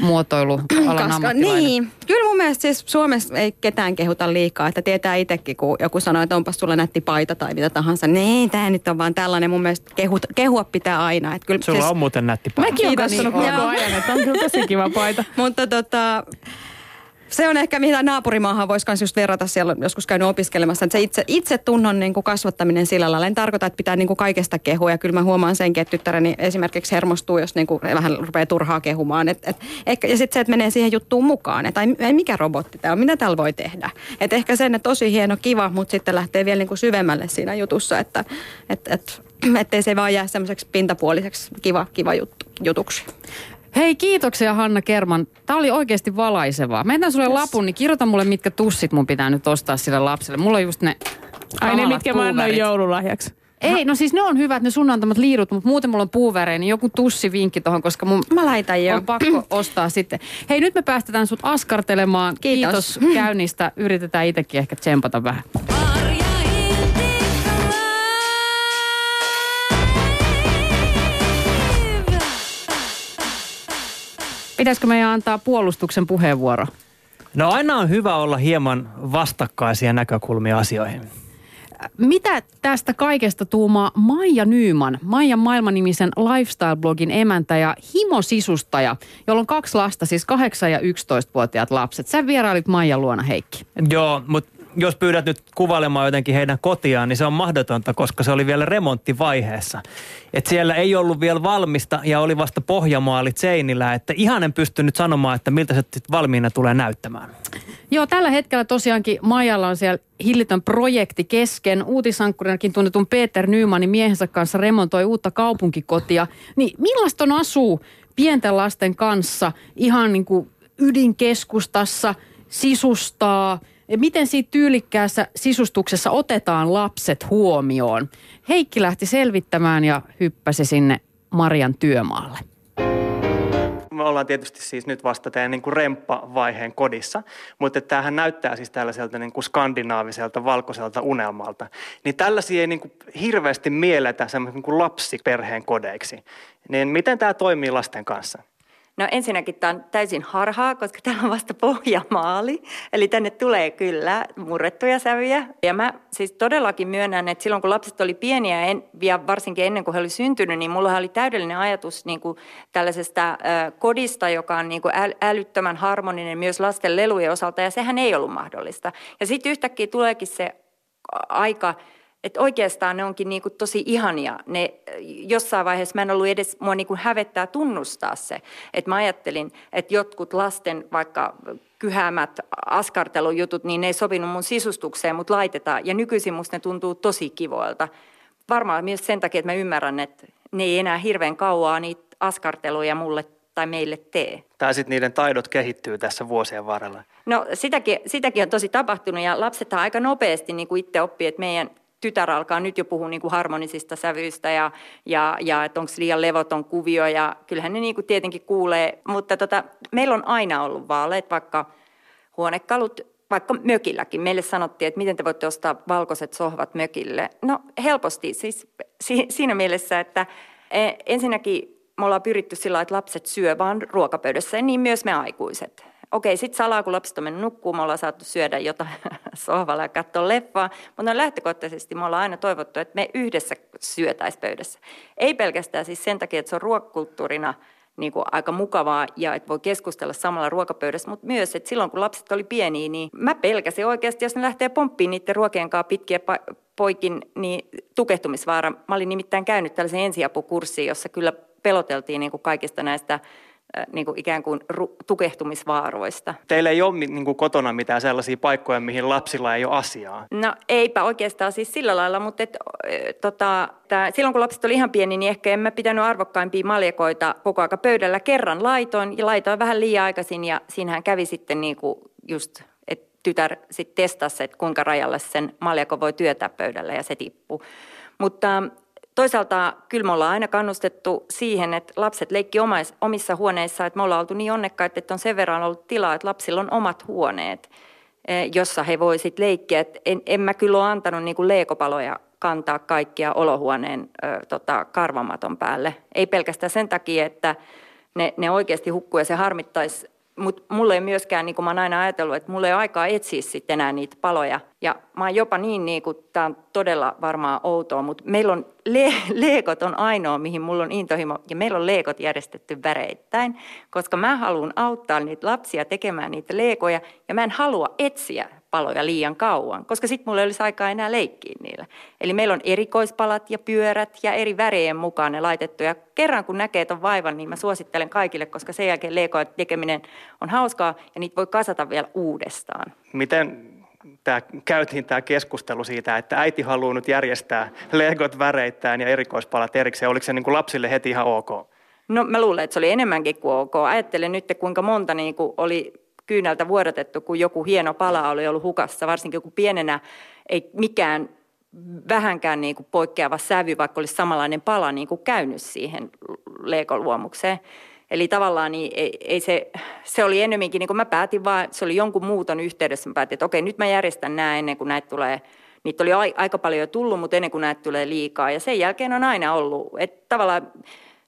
muotoilualan Koska, ammattilainen. niin, kyllä mun mielestä siis Suomessa ei ketään kehuta liikaa, että tietää itsekin, kun joku sanoo, että onpas sulla nätti paita tai mitä tahansa. Niin, tämä nyt on vaan tällainen. Mun mielestä kehut, kehua pitää aina. Että kyllä, Sulla siis, on muuten nätti paita. Mäkin olen katsonut Niin, koko ajan, että on kyllä tosi kiva paita. Mutta tota, Se on ehkä, mitä naapurimaahan voisi myös just verrata, siellä on joskus käynyt opiskelemassa, että se itse, itse tunnon niin kuin kasvattaminen sillä lailla, en tarkoita, että pitää niin kuin kaikesta kehua, ja kyllä mä huomaan senkin, että tyttäreni esimerkiksi hermostuu, jos niin kuin vähän rupeaa turhaa kehumaan, et, et, ehkä, ja sitten se, että menee siihen juttuun mukaan, että mikä robotti tämä on, mitä täällä voi tehdä. Et ehkä sen, että tosi hieno, kiva, mutta sitten lähtee vielä niin kuin syvemmälle siinä jutussa, että et, et, ettei se vaan jää semmoiseksi pintapuoliseksi kiva, kiva juttu, jutuksi. Hei, kiitoksia Hanna Kerman. Tämä oli oikeasti valaisevaa. Mennään sulle yes. lapun, niin kirjoita mulle, mitkä tussit mun pitää nyt ostaa sille lapselle. Mulla on just ne Ai ne, mitkä mä annoin joululahjaksi. Ei, no siis ne on hyvät, ne sun antamat liirut, mutta muuten mulla on puuverein, niin joku tussivinkki tuohon, koska mun Mä laitan jo. on pakko ostaa sitten. Hei, nyt me päästetään sut askartelemaan. Kiitos. Kiitos käynnistä. Yritetään itsekin ehkä tsempata vähän. Pitäisikö meidän antaa puolustuksen puheenvuoro? No aina on hyvä olla hieman vastakkaisia näkökulmia asioihin. Mitä tästä kaikesta tuumaa Maija Nyyman, Maijan maailmanimisen lifestyle-blogin emäntä ja himosisustaja, jolla on kaksi lasta, siis 8- ja 11-vuotiaat lapset. Sä vierailit Maijan luona, Heikki. Joo, mutta jos pyydät nyt kuvailemaan jotenkin heidän kotiaan, niin se on mahdotonta, koska se oli vielä remonttivaiheessa. Et siellä ei ollut vielä valmista ja oli vasta pohjamaalit seinillä, että ihan en pysty nyt sanomaan, että miltä se valmiina tulee näyttämään. Joo, tällä hetkellä tosiaankin Maijalla on siellä hillitön projekti kesken. Uutisankkurinakin tunnetun Peter Nymanin miehensä kanssa remontoi uutta kaupunkikotia. Niin millaista on asuu pienten lasten kanssa ihan niin kuin ydinkeskustassa, sisustaa – miten siitä tyylikkäässä sisustuksessa otetaan lapset huomioon? Heikki lähti selvittämään ja hyppäsi sinne Marian työmaalle. Me ollaan tietysti siis nyt vasta teidän niin kuin remppavaiheen kodissa, mutta tämähän näyttää siis tällaiselta niin kuin skandinaaviselta valkoiselta unelmalta. Niin tällaisia ei niin kuin hirveästi mielletä niin kuin lapsiperheen kodeiksi. Niin miten tämä toimii lasten kanssa? No ensinnäkin tämä on täysin harhaa, koska täällä on vasta pohjamaali. Eli tänne tulee kyllä murrettuja sävyjä. Ja mä siis todellakin myönnän, että silloin kun lapset oli pieniä en, ja varsinkin ennen kuin he oli syntynyt, niin mulla oli täydellinen ajatus niin kuin tällaisesta äh, kodista, joka on niin kuin äl, älyttömän harmoninen myös lasten lelujen osalta. Ja sehän ei ollut mahdollista. Ja sitten yhtäkkiä tuleekin se aika että oikeastaan ne onkin niinku tosi ihania. Ne, jossain vaiheessa mä en ollut edes, mua niinku hävettää tunnustaa se. Että mä ajattelin, että jotkut lasten vaikka kyhäämät askartelujutut, niin ne ei sopinut mun sisustukseen, mutta laitetaan. Ja nykyisin musta ne tuntuu tosi kivoilta. Varmaan myös sen takia, että mä ymmärrän, että ne ei enää hirveän kauaa niitä askarteluja mulle tai meille tee. Tai sitten niiden taidot kehittyy tässä vuosien varrella. No sitäkin, sitäkin on tosi tapahtunut ja lapsethan aika nopeasti niin kuin itse oppii, että meidän tytär alkaa nyt jo puhua niin kuin harmonisista sävyistä ja, ja, ja että onko liian levoton kuvio ja kyllähän ne niin kuin tietenkin kuulee. Mutta tota, meillä on aina ollut vaaleet, vaikka huonekalut, vaikka mökilläkin. Meille sanottiin, että miten te voitte ostaa valkoiset sohvat mökille. No helposti siis si, siinä mielessä, että e, ensinnäkin me ollaan pyritty sillä että lapset syö vaan ruokapöydässä niin myös me aikuiset. Okei, sitten salaa, kun lapset on mennyt nukkuun, me ollaan saatu syödä jotain sohvalla ja katsoa leffaa, mutta lähtökohtaisesti me ollaan aina toivottu, että me yhdessä syötäisiin pöydässä. Ei pelkästään siis sen takia, että se on ruokakulttuurina niin kuin aika mukavaa ja että voi keskustella samalla ruokapöydässä, mutta myös, että silloin kun lapset oli pieniä, niin mä pelkäsin oikeasti, jos ne lähtee pomppiin niiden ruokien kanssa pitkiä poikin, niin tukehtumisvaara. Mä olin nimittäin käynyt tällaisen ensiapukurssiin, jossa kyllä peloteltiin niin kuin kaikista näistä niin kuin ikään kuin ru- tukehtumisvaaroista. Teillä ei ole niin kuin kotona mitään sellaisia paikkoja, mihin lapsilla ei ole asiaa? No eipä oikeastaan siis sillä lailla, mutta et, tota, tää, silloin kun lapset oli ihan pieni, niin ehkä en mä pitänyt arvokkaimpia maljakoita koko aika pöydällä. Kerran laitoin ja laitoin vähän liian aikaisin ja siinähän kävi sitten niin kuin just, että tytär sitten testasi, että kuinka rajalle sen maljako voi työtää pöydällä ja se tippuu. Mutta Toisaalta kyllä me ollaan aina kannustettu siihen, että lapset leikki omissa huoneissa, että me ollaan oltu niin onnekkaita, että on sen verran ollut tilaa, että lapsilla on omat huoneet, eh, jossa he voi sitten leikkiä. en, en mä kyllä ole antanut niin kuin leekopaloja kantaa kaikkia olohuoneen ö, tota, karvamaton päälle. Ei pelkästään sen takia, että ne, ne oikeasti hukkuu ja se harmittaisi mutta mulla ei myöskään, niin kuin mä oon aina ajatellut, että mulla ei ole aikaa etsiä sitten enää niitä paloja. Ja mä oon jopa niin, niin kuin, tää on todella varmaan outoa, mutta meillä on, le- leekot on ainoa, mihin mulla on intohimo. Ja meillä on leekot järjestetty väreittäin, koska mä haluan auttaa niitä lapsia tekemään niitä leekoja. Ja mä en halua etsiä paloja liian kauan, koska sitten mulla ei olisi aikaa enää leikkiä niillä. Eli meillä on erikoispalat ja pyörät ja eri värejen mukaan ne laitettu. Ja kerran kun näkee ton vaivan, niin mä suosittelen kaikille, koska sen jälkeen leikojen tekeminen on hauskaa ja niitä voi kasata vielä uudestaan. Miten tämä, käytiin tämä keskustelu siitä, että äiti haluaa nyt järjestää legot väreittäin ja erikoispalat erikseen. Oliko se niin kuin lapsille heti ihan ok? No mä luulen, että se oli enemmänkin kuin ok. Ajattelen nyt, kuinka monta niin kuin oli kyynältä vuodatettu, kun joku hieno pala oli ollut hukassa, varsinkin kun pienenä ei mikään vähänkään niin kuin poikkeava sävy, vaikka olisi samanlainen pala niin kuin käynyt siihen leikoluomukseen. Eli tavallaan niin ei, ei se, se oli enemmänkin, niin kuin mä päätin vaan, se oli jonkun muuton yhteydessä, mä päätin, että okei, nyt mä järjestän nämä ennen kuin näitä tulee, niitä oli aika paljon jo tullut, mutta ennen kuin näitä tulee liikaa. Ja sen jälkeen on aina ollut, että tavallaan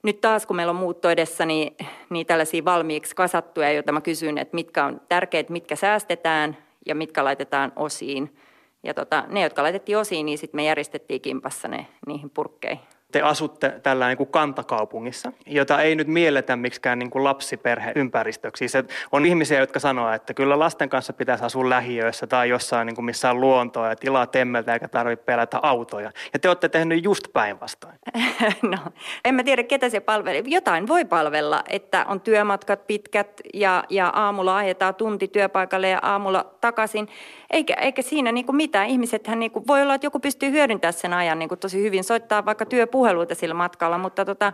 nyt taas kun meillä on muutto edessä, niin, niin tällaisia valmiiksi kasattuja, joita mä kysyn, että mitkä on tärkeät, mitkä säästetään ja mitkä laitetaan osiin. Ja tota, ne, jotka laitettiin osiin, niin sitten me järjestettiin kimpassa ne niihin purkkeihin te asutte tällä niin kuin kantakaupungissa, jota ei nyt mielletä miksikään niin lapsiperheympäristöksi. Se on ihmisiä, jotka sanoo, että kyllä lasten kanssa pitäisi asua lähiöissä tai jossain, niin kuin missä on luontoa ja tilaa temmeltä eikä tarvitse pelätä autoja. Ja te olette tehnyt just päinvastoin. no, en mä tiedä, ketä se palvelee. Jotain voi palvella, että on työmatkat pitkät ja, ja aamulla ajetaan tunti työpaikalle ja aamulla takaisin. Eikä, eikä siinä niin kuin mitään. Ihmisethän niin kuin, voi olla, että joku pystyy hyödyntämään sen ajan niin kuin tosi hyvin, soittaa vaikka työpuheluita sillä matkalla, mutta tota,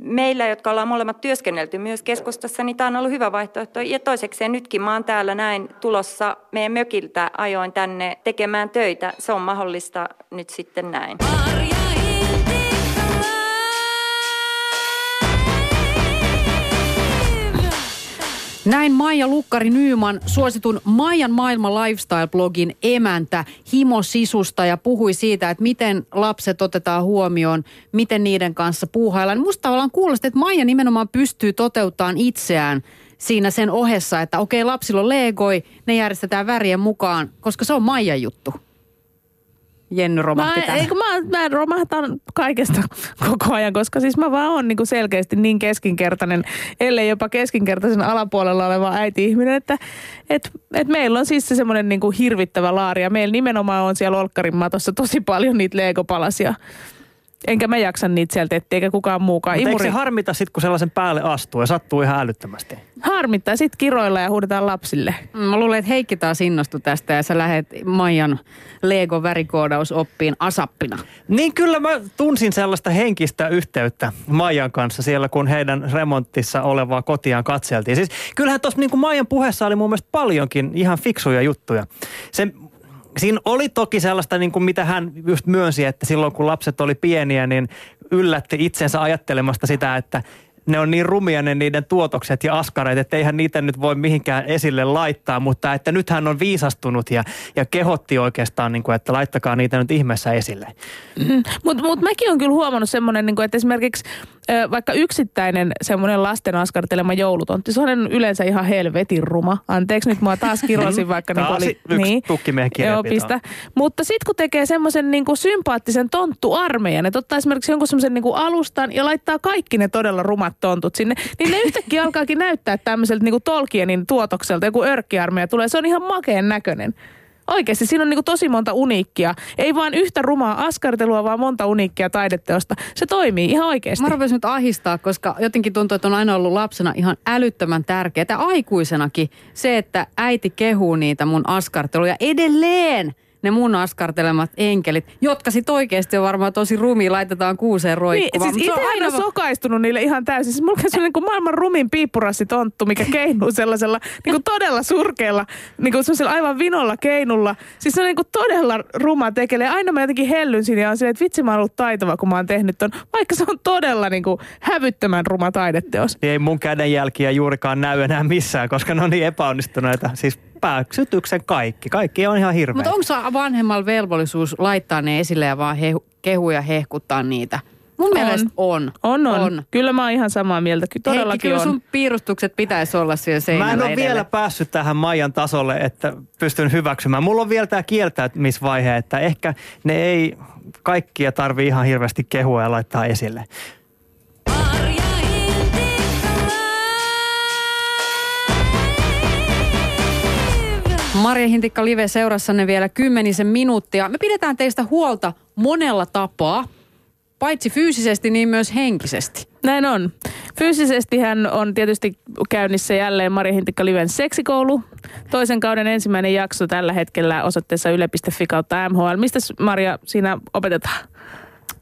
meillä, jotka ollaan molemmat työskennelty myös keskustassa, niin tämä on ollut hyvä vaihtoehto. Ja toisekseen nytkin mä oon täällä näin tulossa meidän mökiltä ajoin tänne tekemään töitä. Se on mahdollista nyt sitten näin. Arja. Näin Maija Lukkari Nyyman, suositun Maijan maailma lifestyle-blogin emäntä Himo Sisusta ja puhui siitä, että miten lapset otetaan huomioon, miten niiden kanssa puuhaillaan. Musta ollaan kuulosti, että Maija nimenomaan pystyy toteuttamaan itseään siinä sen ohessa, että okei, lapsilla on legoi, ne järjestetään värien mukaan, koska se on Maijan juttu. Jenny romahti mä, eikö, mä, mä romahtan kaikesta koko ajan, koska siis mä vaan on niin selkeästi niin keskinkertainen, ellei jopa keskinkertaisen alapuolella oleva äiti-ihminen, että et, et meillä on siis se semmoinen niin hirvittävä laari ja meillä nimenomaan on siellä Olkkarin matossa tosi paljon niitä legopalasia. Enkä mä jaksa niitä sieltä etsiä, eikä kukaan muukaan. Mutta Imuri... eikö se harmita sitten, kun sellaisen päälle astuu ja sattuu ihan älyttömästi? Harmittaa, sitten kiroilla ja huudetaan lapsille. Mm, mä luulen, että Heikki taas innostui tästä ja sä lähdet Maijan Lego värikoodausoppiin asappina. Niin kyllä mä tunsin sellaista henkistä yhteyttä Maijan kanssa siellä, kun heidän remontissa olevaa kotiaan katseltiin. Siis kyllähän tuossa niin Maijan puheessa oli mun mielestä paljonkin ihan fiksuja juttuja. Se Siinä oli toki sellaista, niin kuin mitä hän just myönsi, että silloin kun lapset oli pieniä, niin yllätti itsensä ajattelemasta sitä, että ne on niin rumia ne niiden tuotokset ja askareet, että eihän niitä nyt voi mihinkään esille laittaa, mutta että nyt hän on viisastunut ja, ja kehotti oikeastaan, niin kuin, että laittakaa niitä nyt ihmeessä esille. Mm-hmm. Mutta mut mäkin on kyllä huomannut semmoinen, niin kuin, että esimerkiksi vaikka yksittäinen semmoinen lasten askartelema joulutontti, se on yleensä ihan helvetin ruma. Anteeksi, nyt mua taas kirosin vaikka niin oli... Yksi niin, joo, pistä. Mutta sitten kun tekee semmoisen niin kuin sympaattisen tonttuarmeijan, että ottaa esimerkiksi jonkun semmoisen niin kuin alustan ja laittaa kaikki ne todella rumat tontut sinne, niin ne yhtäkkiä alkaakin näyttää tämmöiseltä niin kuin Tolkienin tuotokselta. Joku örkkiarmeija tulee, se on ihan makeen näköinen. Oikeasti siinä on niin tosi monta uniikkia. Ei vaan yhtä rumaa askartelua, vaan monta uniikkia taideteosta. Se toimii ihan oikeasti. Mä rupesin nyt ahistaa, koska jotenkin tuntuu, että on aina ollut lapsena ihan älyttömän tärkeää. Aikuisenakin se, että äiti kehuu niitä mun askarteluja edelleen – ne mun askartelemat enkelit, jotka sit oikeasti on varmaan tosi rumi, laitetaan kuuseen roikkumaan. Niin, siis itse aina sokaistunut niille ihan täysin. Siis mulla on niin maailman rumin piippurassitonttu, mikä keinuu sellaisella niin kuin todella surkealla, niin kuin aivan vinolla keinulla. Siis se on niin kuin todella ruma tekele. Aina mä jotenkin hellyn siinä ja on silleen, että vitsi mä oon ollut taitava, kun mä oon tehnyt ton. Vaikka se on todella niin kuin hävyttömän ruma taideteos. Niin ei mun kädenjälkiä juurikaan näy enää missään, koska ne on niin epäonnistuneita. Siis pääksytyksen kaikki. Kaikki on ihan hirveä. Mutta onko vanhemmalla velvollisuus laittaa ne esille ja vaan he, kehuja hehkuttaa niitä? Mun mielestä on. On, on. on. Kyllä mä oon ihan samaa mieltä. Kyllä todellakin Heikki, kyllä on. sun piirustukset pitäisi olla siellä seinällä Mä en ole edellä. vielä päässyt tähän Maijan tasolle, että pystyn hyväksymään. Mulla on vielä tämä kieltäytymisvaihe, että ehkä ne ei kaikkia tarvi ihan hirveästi kehua ja laittaa esille. Marja Hintikka Live seurassanne vielä kymmenisen minuuttia. Me pidetään teistä huolta monella tapaa, paitsi fyysisesti, niin myös henkisesti. Näin on. Fyysisesti hän on tietysti käynnissä jälleen Maria Hintikka Liven seksikoulu. Toisen kauden ensimmäinen jakso tällä hetkellä osoitteessa yle.fi kautta MHL. Mistä Maria siinä opetetaan?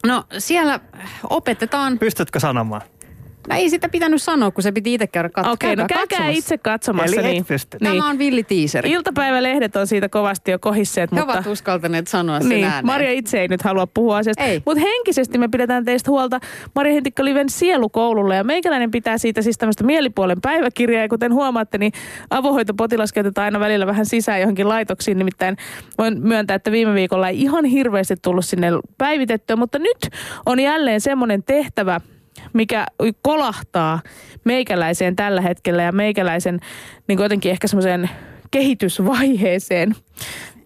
No siellä opetetaan, Pystytkö sanomaan? No ei sitä pitänyt sanoa, kun se piti itse käydä katsomaan. Okei, no käykää itse katsomassa. Eli niin. pysty. Niin. Tämä on villi tiiseri. Iltapäivälehdet on siitä kovasti jo kohisseet, He mutta... ovat uskaltaneet sanoa sen Niin, ääneen. Maria itse ei nyt halua puhua asiasta. Mutta henkisesti me pidetään teistä huolta Maria Hintikka Liven sielukoululle. Ja meikäläinen pitää siitä siis tämmöistä mielipuolen päiväkirjaa. Ja kuten huomaatte, niin avohoitopotilas käytetään aina välillä vähän sisään johonkin laitoksiin. Nimittäin voin myöntää, että viime viikolla ei ihan hirveästi tullut sinne päivitettyä. Mutta nyt on jälleen semmoinen tehtävä, mikä kolahtaa meikäläiseen tällä hetkellä ja meikäläisen niin jotenkin ehkä semmoiseen kehitysvaiheeseen.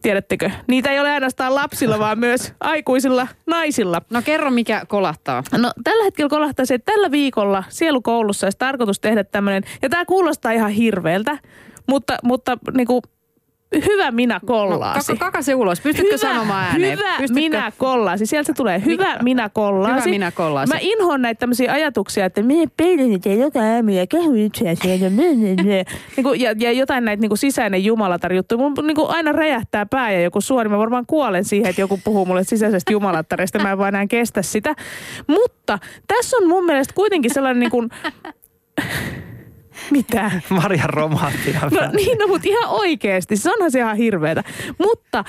Tiedättekö? Niitä ei ole ainoastaan lapsilla, vaan myös aikuisilla naisilla. No kerro, mikä kolahtaa. No tällä hetkellä kolahtaa se, että tällä viikolla sielukoulussa olisi tarkoitus tehdä tämmöinen, ja tämä kuulostaa ihan hirveältä, mutta, mutta niin kuin, hyvä minä kollaasi. No, kaka, kaka se ulos. Pystytkö sanomaan ääneen? Hyvä Pystytkö? minä kollaasi. Sieltä se tulee. Hyvä minä kollaasi. Hyvä minä kollaasi. Mä inhoan näitä tämmöisiä ajatuksia, että minä peilin ja joka aamu ja kehu itseäsi. Ja, niin kuin, ja, ja jotain näitä niin kuin sisäinen jumalatar juttu. Mun niin kuin aina räjähtää pää ja joku suori. Mä varmaan kuolen siihen, että joku puhuu mulle sisäisestä jumalattarista. Mä en vaan enää kestä sitä. Mutta tässä on mun mielestä kuitenkin sellainen niin kuin, mitä? Marjan romaattia. No niin, no mutta ihan oikeasti. Se onhan se ihan hirveetä. Mutta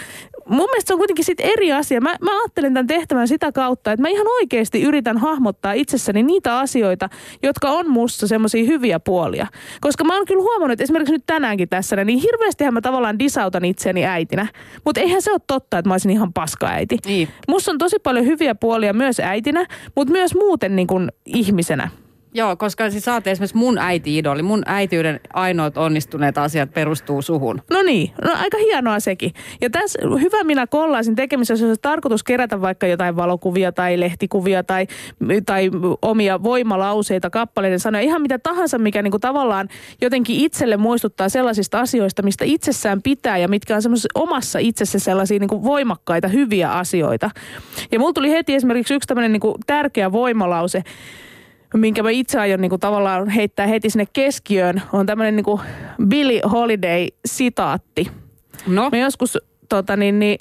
mun mielestä se on kuitenkin sit eri asia. Mä, mä ajattelen tämän tehtävän sitä kautta, että mä ihan oikeasti yritän hahmottaa itsessäni niitä asioita, jotka on musta semmoisia hyviä puolia. Koska mä oon kyllä huomannut, että esimerkiksi nyt tänäänkin tässä, niin hirveästihän mä tavallaan disautan itseäni äitinä. Mutta eihän se ole totta, että mä olisin ihan paska äiti. Niin. Musta on tosi paljon hyviä puolia myös äitinä, mutta myös muuten niin kuin ihmisenä. Joo, koska siis oot esimerkiksi mun äiti-idoli. Mun äitiyden ainoat onnistuneet asiat perustuu suhun. No niin, no aika hienoa sekin. Ja tässä hyvä minä kollaisin tekemisessä, jos olisi tarkoitus kerätä vaikka jotain valokuvia tai lehtikuvia tai, tai omia voimalauseita, kappaleiden sanoja, ihan mitä tahansa, mikä niinku tavallaan jotenkin itselle muistuttaa sellaisista asioista, mistä itsessään pitää ja mitkä on omassa itsessä sellaisia niinku voimakkaita, hyviä asioita. Ja mulla tuli heti esimerkiksi yksi tämmöinen niinku tärkeä voimalause, minkä mä itse aion niin kuin tavallaan heittää heti sinne keskiöön, on tämmöinen niin Billy Holiday-sitaatti. No, Mä joskus tota, niin, niin,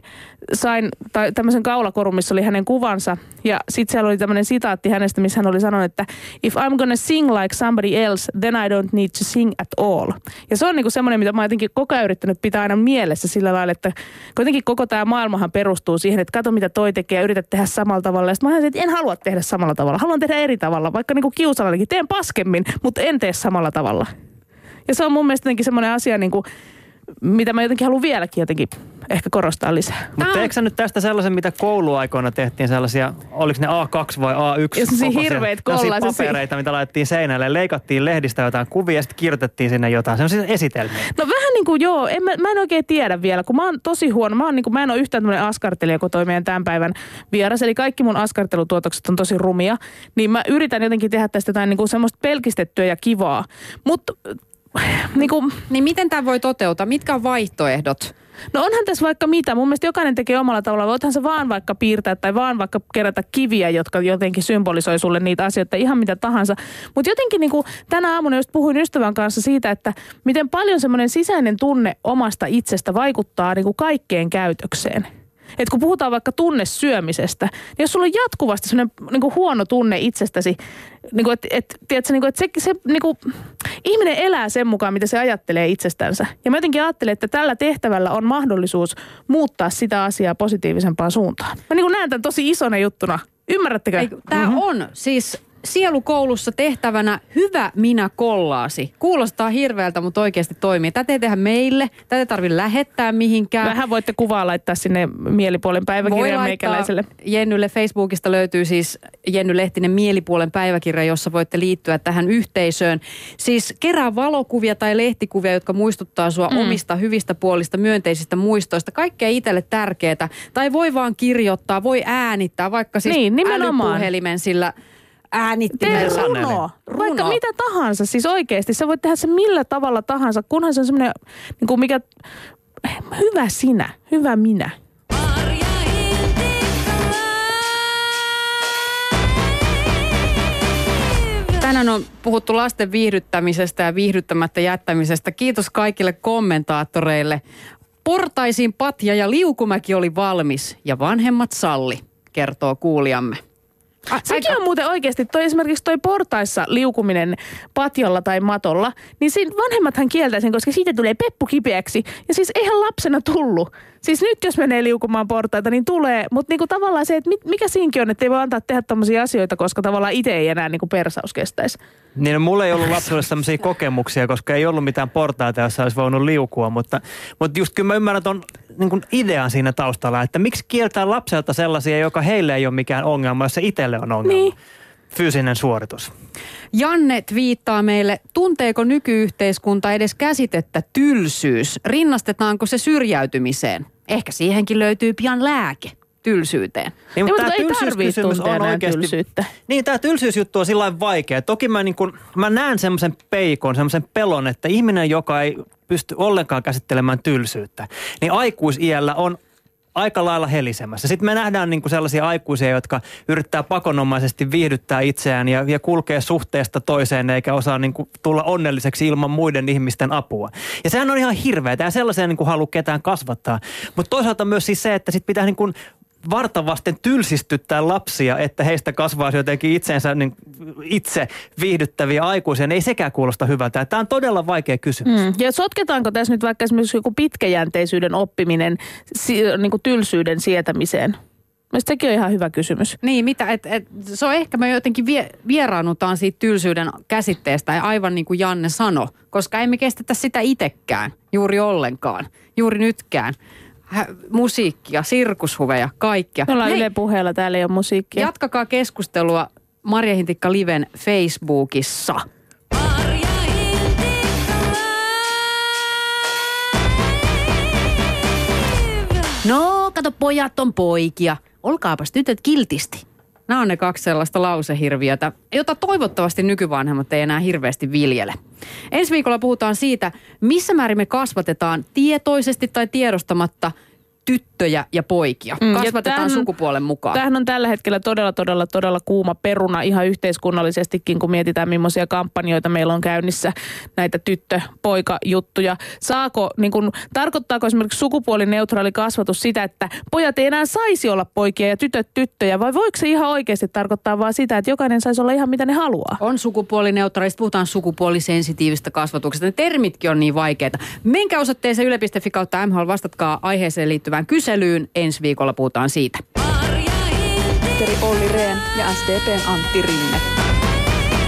sain tai tämmöisen kaulakorun, missä oli hänen kuvansa. Ja sitten siellä oli tämmöinen sitaatti hänestä, missä hän oli sanonut, että if I'm gonna sing like somebody else, then I don't need to sing at all. Ja se on niinku semmoinen, mitä mä oon jotenkin koko ajan yrittänyt pitää aina mielessä sillä lailla, että kuitenkin koko tämä maailmahan perustuu siihen, että kato mitä toi tekee ja yrität tehdä samalla tavalla. Ja sitten mä ajattelin, että en halua tehdä samalla tavalla, haluan tehdä eri tavalla, vaikka niinku kiusallakin. Teen paskemmin, mutta en tee samalla tavalla. Ja se on mun mielestä semmoinen asia, niin kuin, mitä mä jotenkin haluan vieläkin jotenkin ehkä korostaa lisää. Mutta teekö sä nyt tästä sellaisen, mitä kouluaikoina tehtiin sellaisia, oliko ne A2 vai A1? Ja sellaisia kokoisia- hirveitä sellaisia kollaisisia. papereita, mitä laitettiin seinälle, leikattiin lehdistä jotain kuvia ja sitten kirjoitettiin sinne jotain. Sellaisia esitelmiä. No vähän niin kuin joo, en, mä, mä en oikein tiedä vielä, kun mä oon tosi huono. Mä, oon niin kuin, mä en ole yhtään tämmöinen askartelija, kun toi meidän tämän päivän vieras. Eli kaikki mun askartelutuotokset on tosi rumia. Niin mä yritän jotenkin tehdä tästä jotain niin kuin semmoista pelkistettyä ja kivaa. Mutta niin kuin, niin miten tämä voi toteutua? Mitkä on vaihtoehdot? No onhan tässä vaikka mitä. Mun mielestä jokainen tekee omalla tavalla. Voithan se vaan vaikka piirtää tai vaan vaikka kerätä kiviä, jotka jotenkin symbolisoi sulle niitä asioita, ihan mitä tahansa. Mutta jotenkin niin kuin tänä aamuna just puhuin ystävän kanssa siitä, että miten paljon semmoinen sisäinen tunne omasta itsestä vaikuttaa niin kuin kaikkeen käytökseen. Et kun puhutaan vaikka tunnesyömisestä, niin jos sulla on jatkuvasti sellainen niin kuin huono tunne itsestäsi, niin kuin, et, et, tiedätkö, niin kuin, että se, se niin kuin, ihminen elää sen mukaan, mitä se ajattelee itsestänsä. Ja mä jotenkin ajattelen, että tällä tehtävällä on mahdollisuus muuttaa sitä asiaa positiivisempaan suuntaan. Mä niin kuin näen tämän tosi isona juttuna. Ymmärrättekö? Tämä mm-hmm. on siis sielukoulussa tehtävänä hyvä minä kollaasi. Kuulostaa hirveältä, mutta oikeasti toimii. Tätä ei tehdä meille, tätä ei tarvitse lähettää mihinkään. Vähän voitte kuvaa laittaa sinne mielipuolen päiväkirjan meikäläiselle. Jennylle Facebookista löytyy siis Jenny Lehtinen mielipuolen päiväkirja, jossa voitte liittyä tähän yhteisöön. Siis kerää valokuvia tai lehtikuvia, jotka muistuttaa sua mm. omista hyvistä puolista, myönteisistä muistoista. Kaikkea itselle tärkeää. Tai voi vaan kirjoittaa, voi äänittää, vaikka siis Niin, nimenomaan. älypuhelimen sillä Tee äänittimellä. runo. Vaikka mitä tahansa. Siis oikeasti. Sä voit tehdä se millä tavalla tahansa, kunhan se on semmoinen, niin kuin mikä, hyvä sinä, hyvä minä. Tänään on puhuttu lasten viihdyttämisestä ja viihdyttämättä jättämisestä. Kiitos kaikille kommentaattoreille. Portaisiin Patja ja Liukumäki oli valmis ja vanhemmat salli, kertoo kuulijamme. A- Sekin on muuten oikeasti, toi esimerkiksi toi portaissa liukuminen patjolla tai matolla, niin siinä vanhemmathan kieltää sen, koska siitä tulee peppu kipeäksi. Ja siis eihän lapsena tullut. Siis nyt jos menee liukumaan portaita, niin tulee. Mutta niinku tavallaan se, että mit- mikä siinkin on, että ei voi antaa tehdä tämmöisiä asioita, koska tavallaan itse ei enää niinku persaus kestäisi. Niin no, mulla ei ollut lapsuudessa sellaisia kokemuksia, koska ei ollut mitään portaita, jossa olisi voinut liukua. Mutta, mutta just kyllä mä ymmärrän ton niin kuin idean siinä taustalla, että miksi kieltää lapselta sellaisia, joka heille ei ole mikään ongelma, jos se itselle on ongelma. Niin. Fyysinen suoritus. Janne viittaa meille, tunteeko nykyyhteiskunta edes käsitettä tylsyys? Rinnastetaanko se syrjäytymiseen? Ehkä siihenkin löytyy pian lääke tylsyyteen. Niin, mutta ei tylsyyskysymys tuntea enää tylsyyttä. Niin, tämä tylsyysjuttu on sillä vaikea. Toki mä, niin kun, mä näen semmoisen peikon, semmoisen pelon, että ihminen, joka ei pysty ollenkaan käsittelemään tylsyyttä, niin aikuisiällä on aika lailla helisemässä. Sitten me nähdään niin kuin sellaisia aikuisia, jotka yrittää pakonomaisesti viihdyttää itseään ja, ja kulkee suhteesta toiseen eikä osaa niin kuin tulla onnelliseksi ilman muiden ihmisten apua. Ja sehän on ihan hirveätä ja sellaisia niin kuin halua ketään kasvattaa. Mutta toisaalta myös siis se, että sit pitää niin kuin vartavasten tylsistyttää lapsia, että heistä kasvaisi jotenkin itsensä niin itse viihdyttäviä aikuisia, niin ei sekään kuulosta hyvältä. Tämä on todella vaikea kysymys. Mm. Ja sotketaanko tässä nyt vaikka esimerkiksi joku pitkäjänteisyyden oppiminen si- niin kuin tylsyyden sietämiseen? Mielestäni sekin on ihan hyvä kysymys. Niin, mitä, et, et, se on ehkä me jotenkin vie, vieraannutaan siitä tylsyyden käsitteestä, ja aivan niin kuin Janne sanoi, koska emme kestetä sitä itekään juuri ollenkaan, juuri nytkään. Hä, musiikkia, sirkushuveja, kaikkia. Me ollaan Hei, Yle puheella, täällä ei ole musiikkia. Jatkakaa keskustelua Marja Hintikka Liven Facebookissa. No, kato, pojat on poikia. Olkaapas tytöt kiltisti. Nämä on ne kaksi sellaista lausehirviötä, jota toivottavasti nykyvanhemmat ei enää hirveästi viljele. Ensi viikolla puhutaan siitä, missä määrin me kasvatetaan tietoisesti tai tiedostamatta tyttöjä ja poikia. Mm, ja Kasvatetaan tämähän- sukupuolen mukaan. Tämähän on tällä hetkellä todella, todella, todella kuuma peruna ihan yhteiskunnallisestikin, kun mietitään millaisia kampanjoita meillä on käynnissä näitä tyttö-poika-juttuja. Saako, niin kun, tarkoittaako esimerkiksi sukupuolineutraali kasvatus sitä, että pojat ei enää saisi olla poikia ja tytöt tyttöjä, vai voiko se ihan oikeasti tarkoittaa vaan sitä, että jokainen saisi olla ihan mitä ne haluaa? On sukupuolineutraalista, puhutaan sukupuolisensitiivistä kasvatuksesta. Ne termitkin on niin vaikeita. Menkää osoitteeseen yle.fi kautta MHL, vastatkaa aiheeseen liittyvään kyselyyn. Ensi viikolla puhutaan siitä. Olli Rehn ja SDPn Antti Rinne.